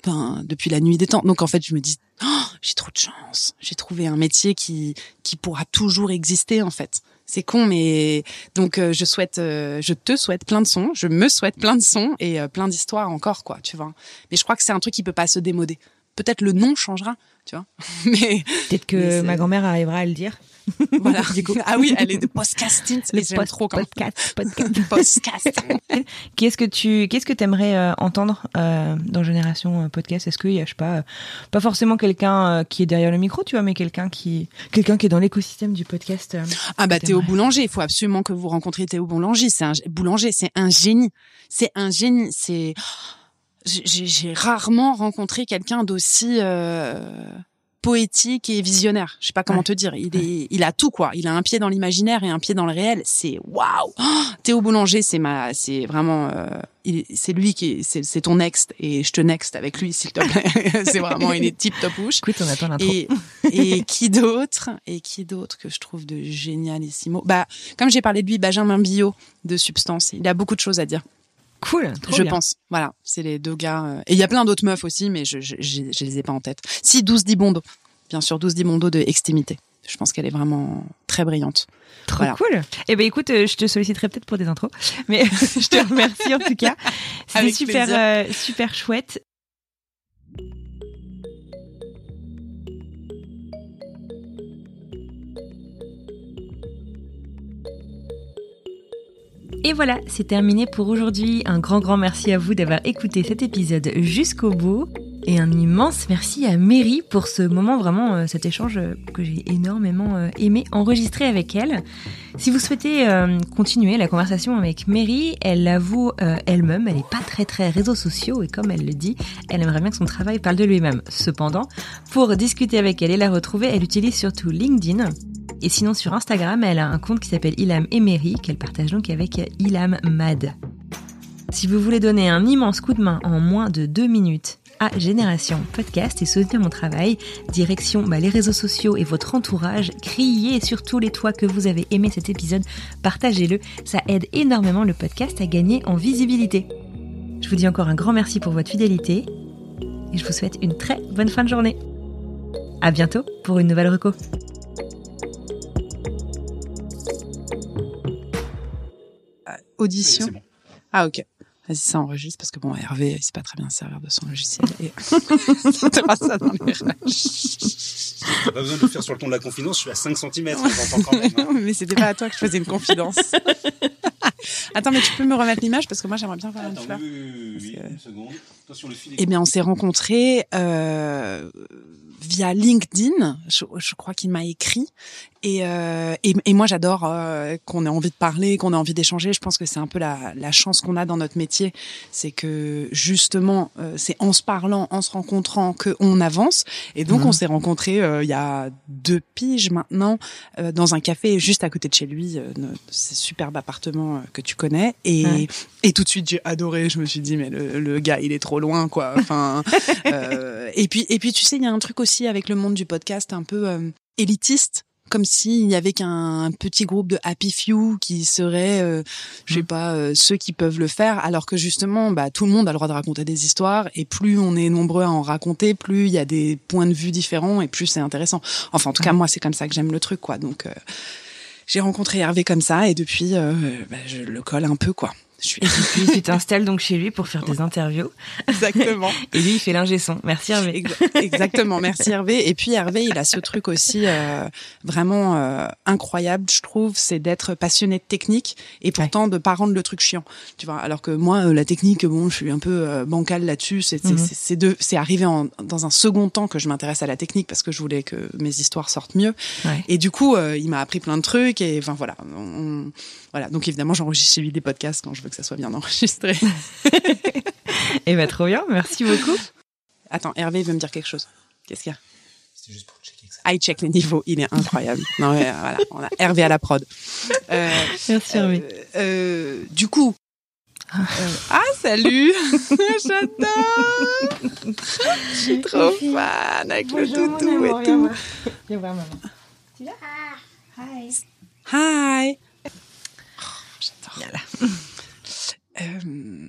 Enfin, depuis la nuit des temps. Donc en fait, je me dis, oh, j'ai trop de chance. J'ai trouvé un métier qui qui pourra toujours exister en fait. C'est con, mais donc euh, je souhaite, euh, je te souhaite plein de sons, je me souhaite plein de sons et euh, plein d'histoires encore quoi, tu vois. Mais je crois que c'est un truc qui peut pas se démoder. Peut-être le nom changera, tu vois. [LAUGHS] Mais Peut-être que Mais ma grand-mère arrivera à le dire. [LAUGHS] voilà. Du coup. Ah oui, elle est de podcasting. Le post- trop quand podcast, podcast. [LAUGHS] podcast. [LAUGHS] Qu'est-ce que tu qu'est-ce que t'aimerais euh, entendre euh, dans Génération euh, Podcast? Est-ce qu'il y a je sais pas euh, pas forcément quelqu'un euh, qui est derrière le micro, tu vois, mais quelqu'un qui quelqu'un qui est dans l'écosystème du podcast euh, Ah bah Théo Boulanger, il faut absolument que vous rencontriez Théo Boulanger. C'est un Boulanger, c'est un génie. C'est un génie. C'est j'ai j'ai rarement rencontré quelqu'un d'aussi euh, poétique et visionnaire. Je sais pas comment Ouais. te dire. Il est, il a tout quoi. Il a un pied dans l'imaginaire et un pied dans le réel. C'est waouh. Oh, Théo Boulanger, c'est ma, c'est vraiment, euh, c'est lui qui, est- c'est ton next et je te next avec lui s'il te plaît. [LAUGHS] c'est vraiment, il est tip top ouche. Écoute, on attend l'intro. Et, et qui d'autre? Et qui d'autre que je trouve de génialissimo? Bah, comme j'ai parlé de lui, Benjamin Billot de Substance. Il a beaucoup de choses à dire, Cool, trop je bien. pense. Voilà, c'est les deux gars. euh, Et il y a plein d'autres meufs aussi, mais je, je, je, je les ai pas en tête. Si, 12 Dibondo. Bien sûr, 12 Dibondo de Extimité. Je pense qu'elle est vraiment très brillante. Trop Voilà. cool. Eh ben écoute, euh, je te solliciterai peut-être pour des intros, mais [LAUGHS] je te remercie en tout cas. C'était super euh, super chouette. Et voilà, c'est terminé pour aujourd'hui. Un grand grand merci à vous d'avoir écouté cet épisode jusqu'au bout. Et un immense merci à Mary pour ce moment, vraiment, euh, cet échange euh, que j'ai énormément euh, aimé enregistrer avec elle. Si vous souhaitez continuer la conversation avec Mary, elle l'avoue elle-même, elle n'est pas très très réseaux sociaux et comme elle le dit, elle aimerait bien que son travail parle de lui-même. Cependant, pour discuter avec elle et la retrouver, elle utilise surtout LinkedIn. Et sinon sur Instagram, elle a un compte qui s'appelle Ilham Emery, qu'elle partage donc avec Ilham Mad. Si vous voulez donner un immense coup de main en moins de deux minutes à Génération Podcast et soutenir mon travail, direction bah, les réseaux sociaux et votre entourage, criez sur tous les toits que vous avez aimé cet épisode, partagez-le, ça aide énormément le podcast à gagner en visibilité. Je vous dis encore un grand merci pour votre fidélité et je vous souhaite une très bonne fin de journée. À bientôt pour une nouvelle reco. Audition. Bon. Ah, ok. Vas-y, ça enregistre parce que bon, Hervé, il sait pas très bien se servir de son logiciel. Et... [LAUGHS] Pas ça dans les. T'as pas besoin de le faire sur le ton de la confidence, je suis à 5 cm, j'entends quand même. hein. [LAUGHS] mais c'était pas à toi que je faisais une confidence. [LAUGHS] Attends, mais tu peux me remettre l'image parce que moi j'aimerais bien faire une Attends, fleur. oui, oui, oui, oui, Parce que- une seconde. Attention, le fil Eh bien, on s'est rencontrés euh, via LinkedIn. Je, je crois qu'il m'a écrit. Et, euh, et, et moi, j'adore euh, qu'on ait envie de parler, qu'on ait envie d'échanger. Je pense que c'est un peu la, la chance qu'on a dans notre métier, c'est que justement, euh, c'est en se parlant, en se rencontrant, que on avance. Et donc, on s'est rencontrés euh, il y a deux piges maintenant euh, dans un café juste à côté de chez lui, euh, ce superbe appartement que tu connais. Et, Ouais. et tout de suite, j'ai adoré. Je me suis dit, mais le, le gars, il est trop loin, quoi. Enfin, [LAUGHS] euh, et puis, et puis, tu sais, il y a un truc aussi avec le monde du podcast un peu euh, élitiste. Comme s'il n'y avait qu'un petit groupe de happy few qui seraient, euh, je sais pas, euh, ceux qui peuvent le faire, alors que justement, bah, tout le monde a le droit de raconter des histoires, et plus on est nombreux à en raconter, plus il y a des points de vue différents, et plus c'est intéressant. Enfin, en tout cas, moi, c'est comme ça que j'aime le truc, quoi. Donc, euh, j'ai rencontré Hervé comme ça, et depuis, bah, je le colle un peu, quoi. Je suis Et puis tu t'installes donc chez lui pour faire des interviews. exactement. [LAUGHS] Et lui, il fait l'ingé son. Merci Hervé. Exa- Exactement, merci Hervé. Et puis Hervé, il a ce truc aussi euh, vraiment euh, incroyable, je trouve, c'est d'être passionné de technique et pourtant de pas rendre le truc chiant. Tu vois, alors que moi, euh, la technique, bon, je suis un peu euh, bancale là-dessus. C'est de- c'est arrivé en- dans un second temps que je m'intéresse à la technique parce que je voulais que mes histoires sortent mieux. Ouais. Et du coup, euh, il m'a appris plein de trucs et enfin voilà, on- on- voilà. Donc évidemment, j'enregistre chez lui des podcasts quand je veux que ça soit bien enregistré. [LAUGHS] Et bah trop bien, merci beaucoup. Attends, Hervé veut me dire quelque chose. Qu'est-ce qu'il y a? C'était juste pour checker ça. Ah, il check les niveaux, il est incroyable. [LAUGHS] non, mais, euh, voilà, on a Hervé à la prod. Euh, Merci Hervé. euh, euh, du coup. euh, ah, salut [LAUGHS] J'adore Je suis trop fan avec le toutou et tout. Viens voir maman. Hi oh, J'adore. Euh,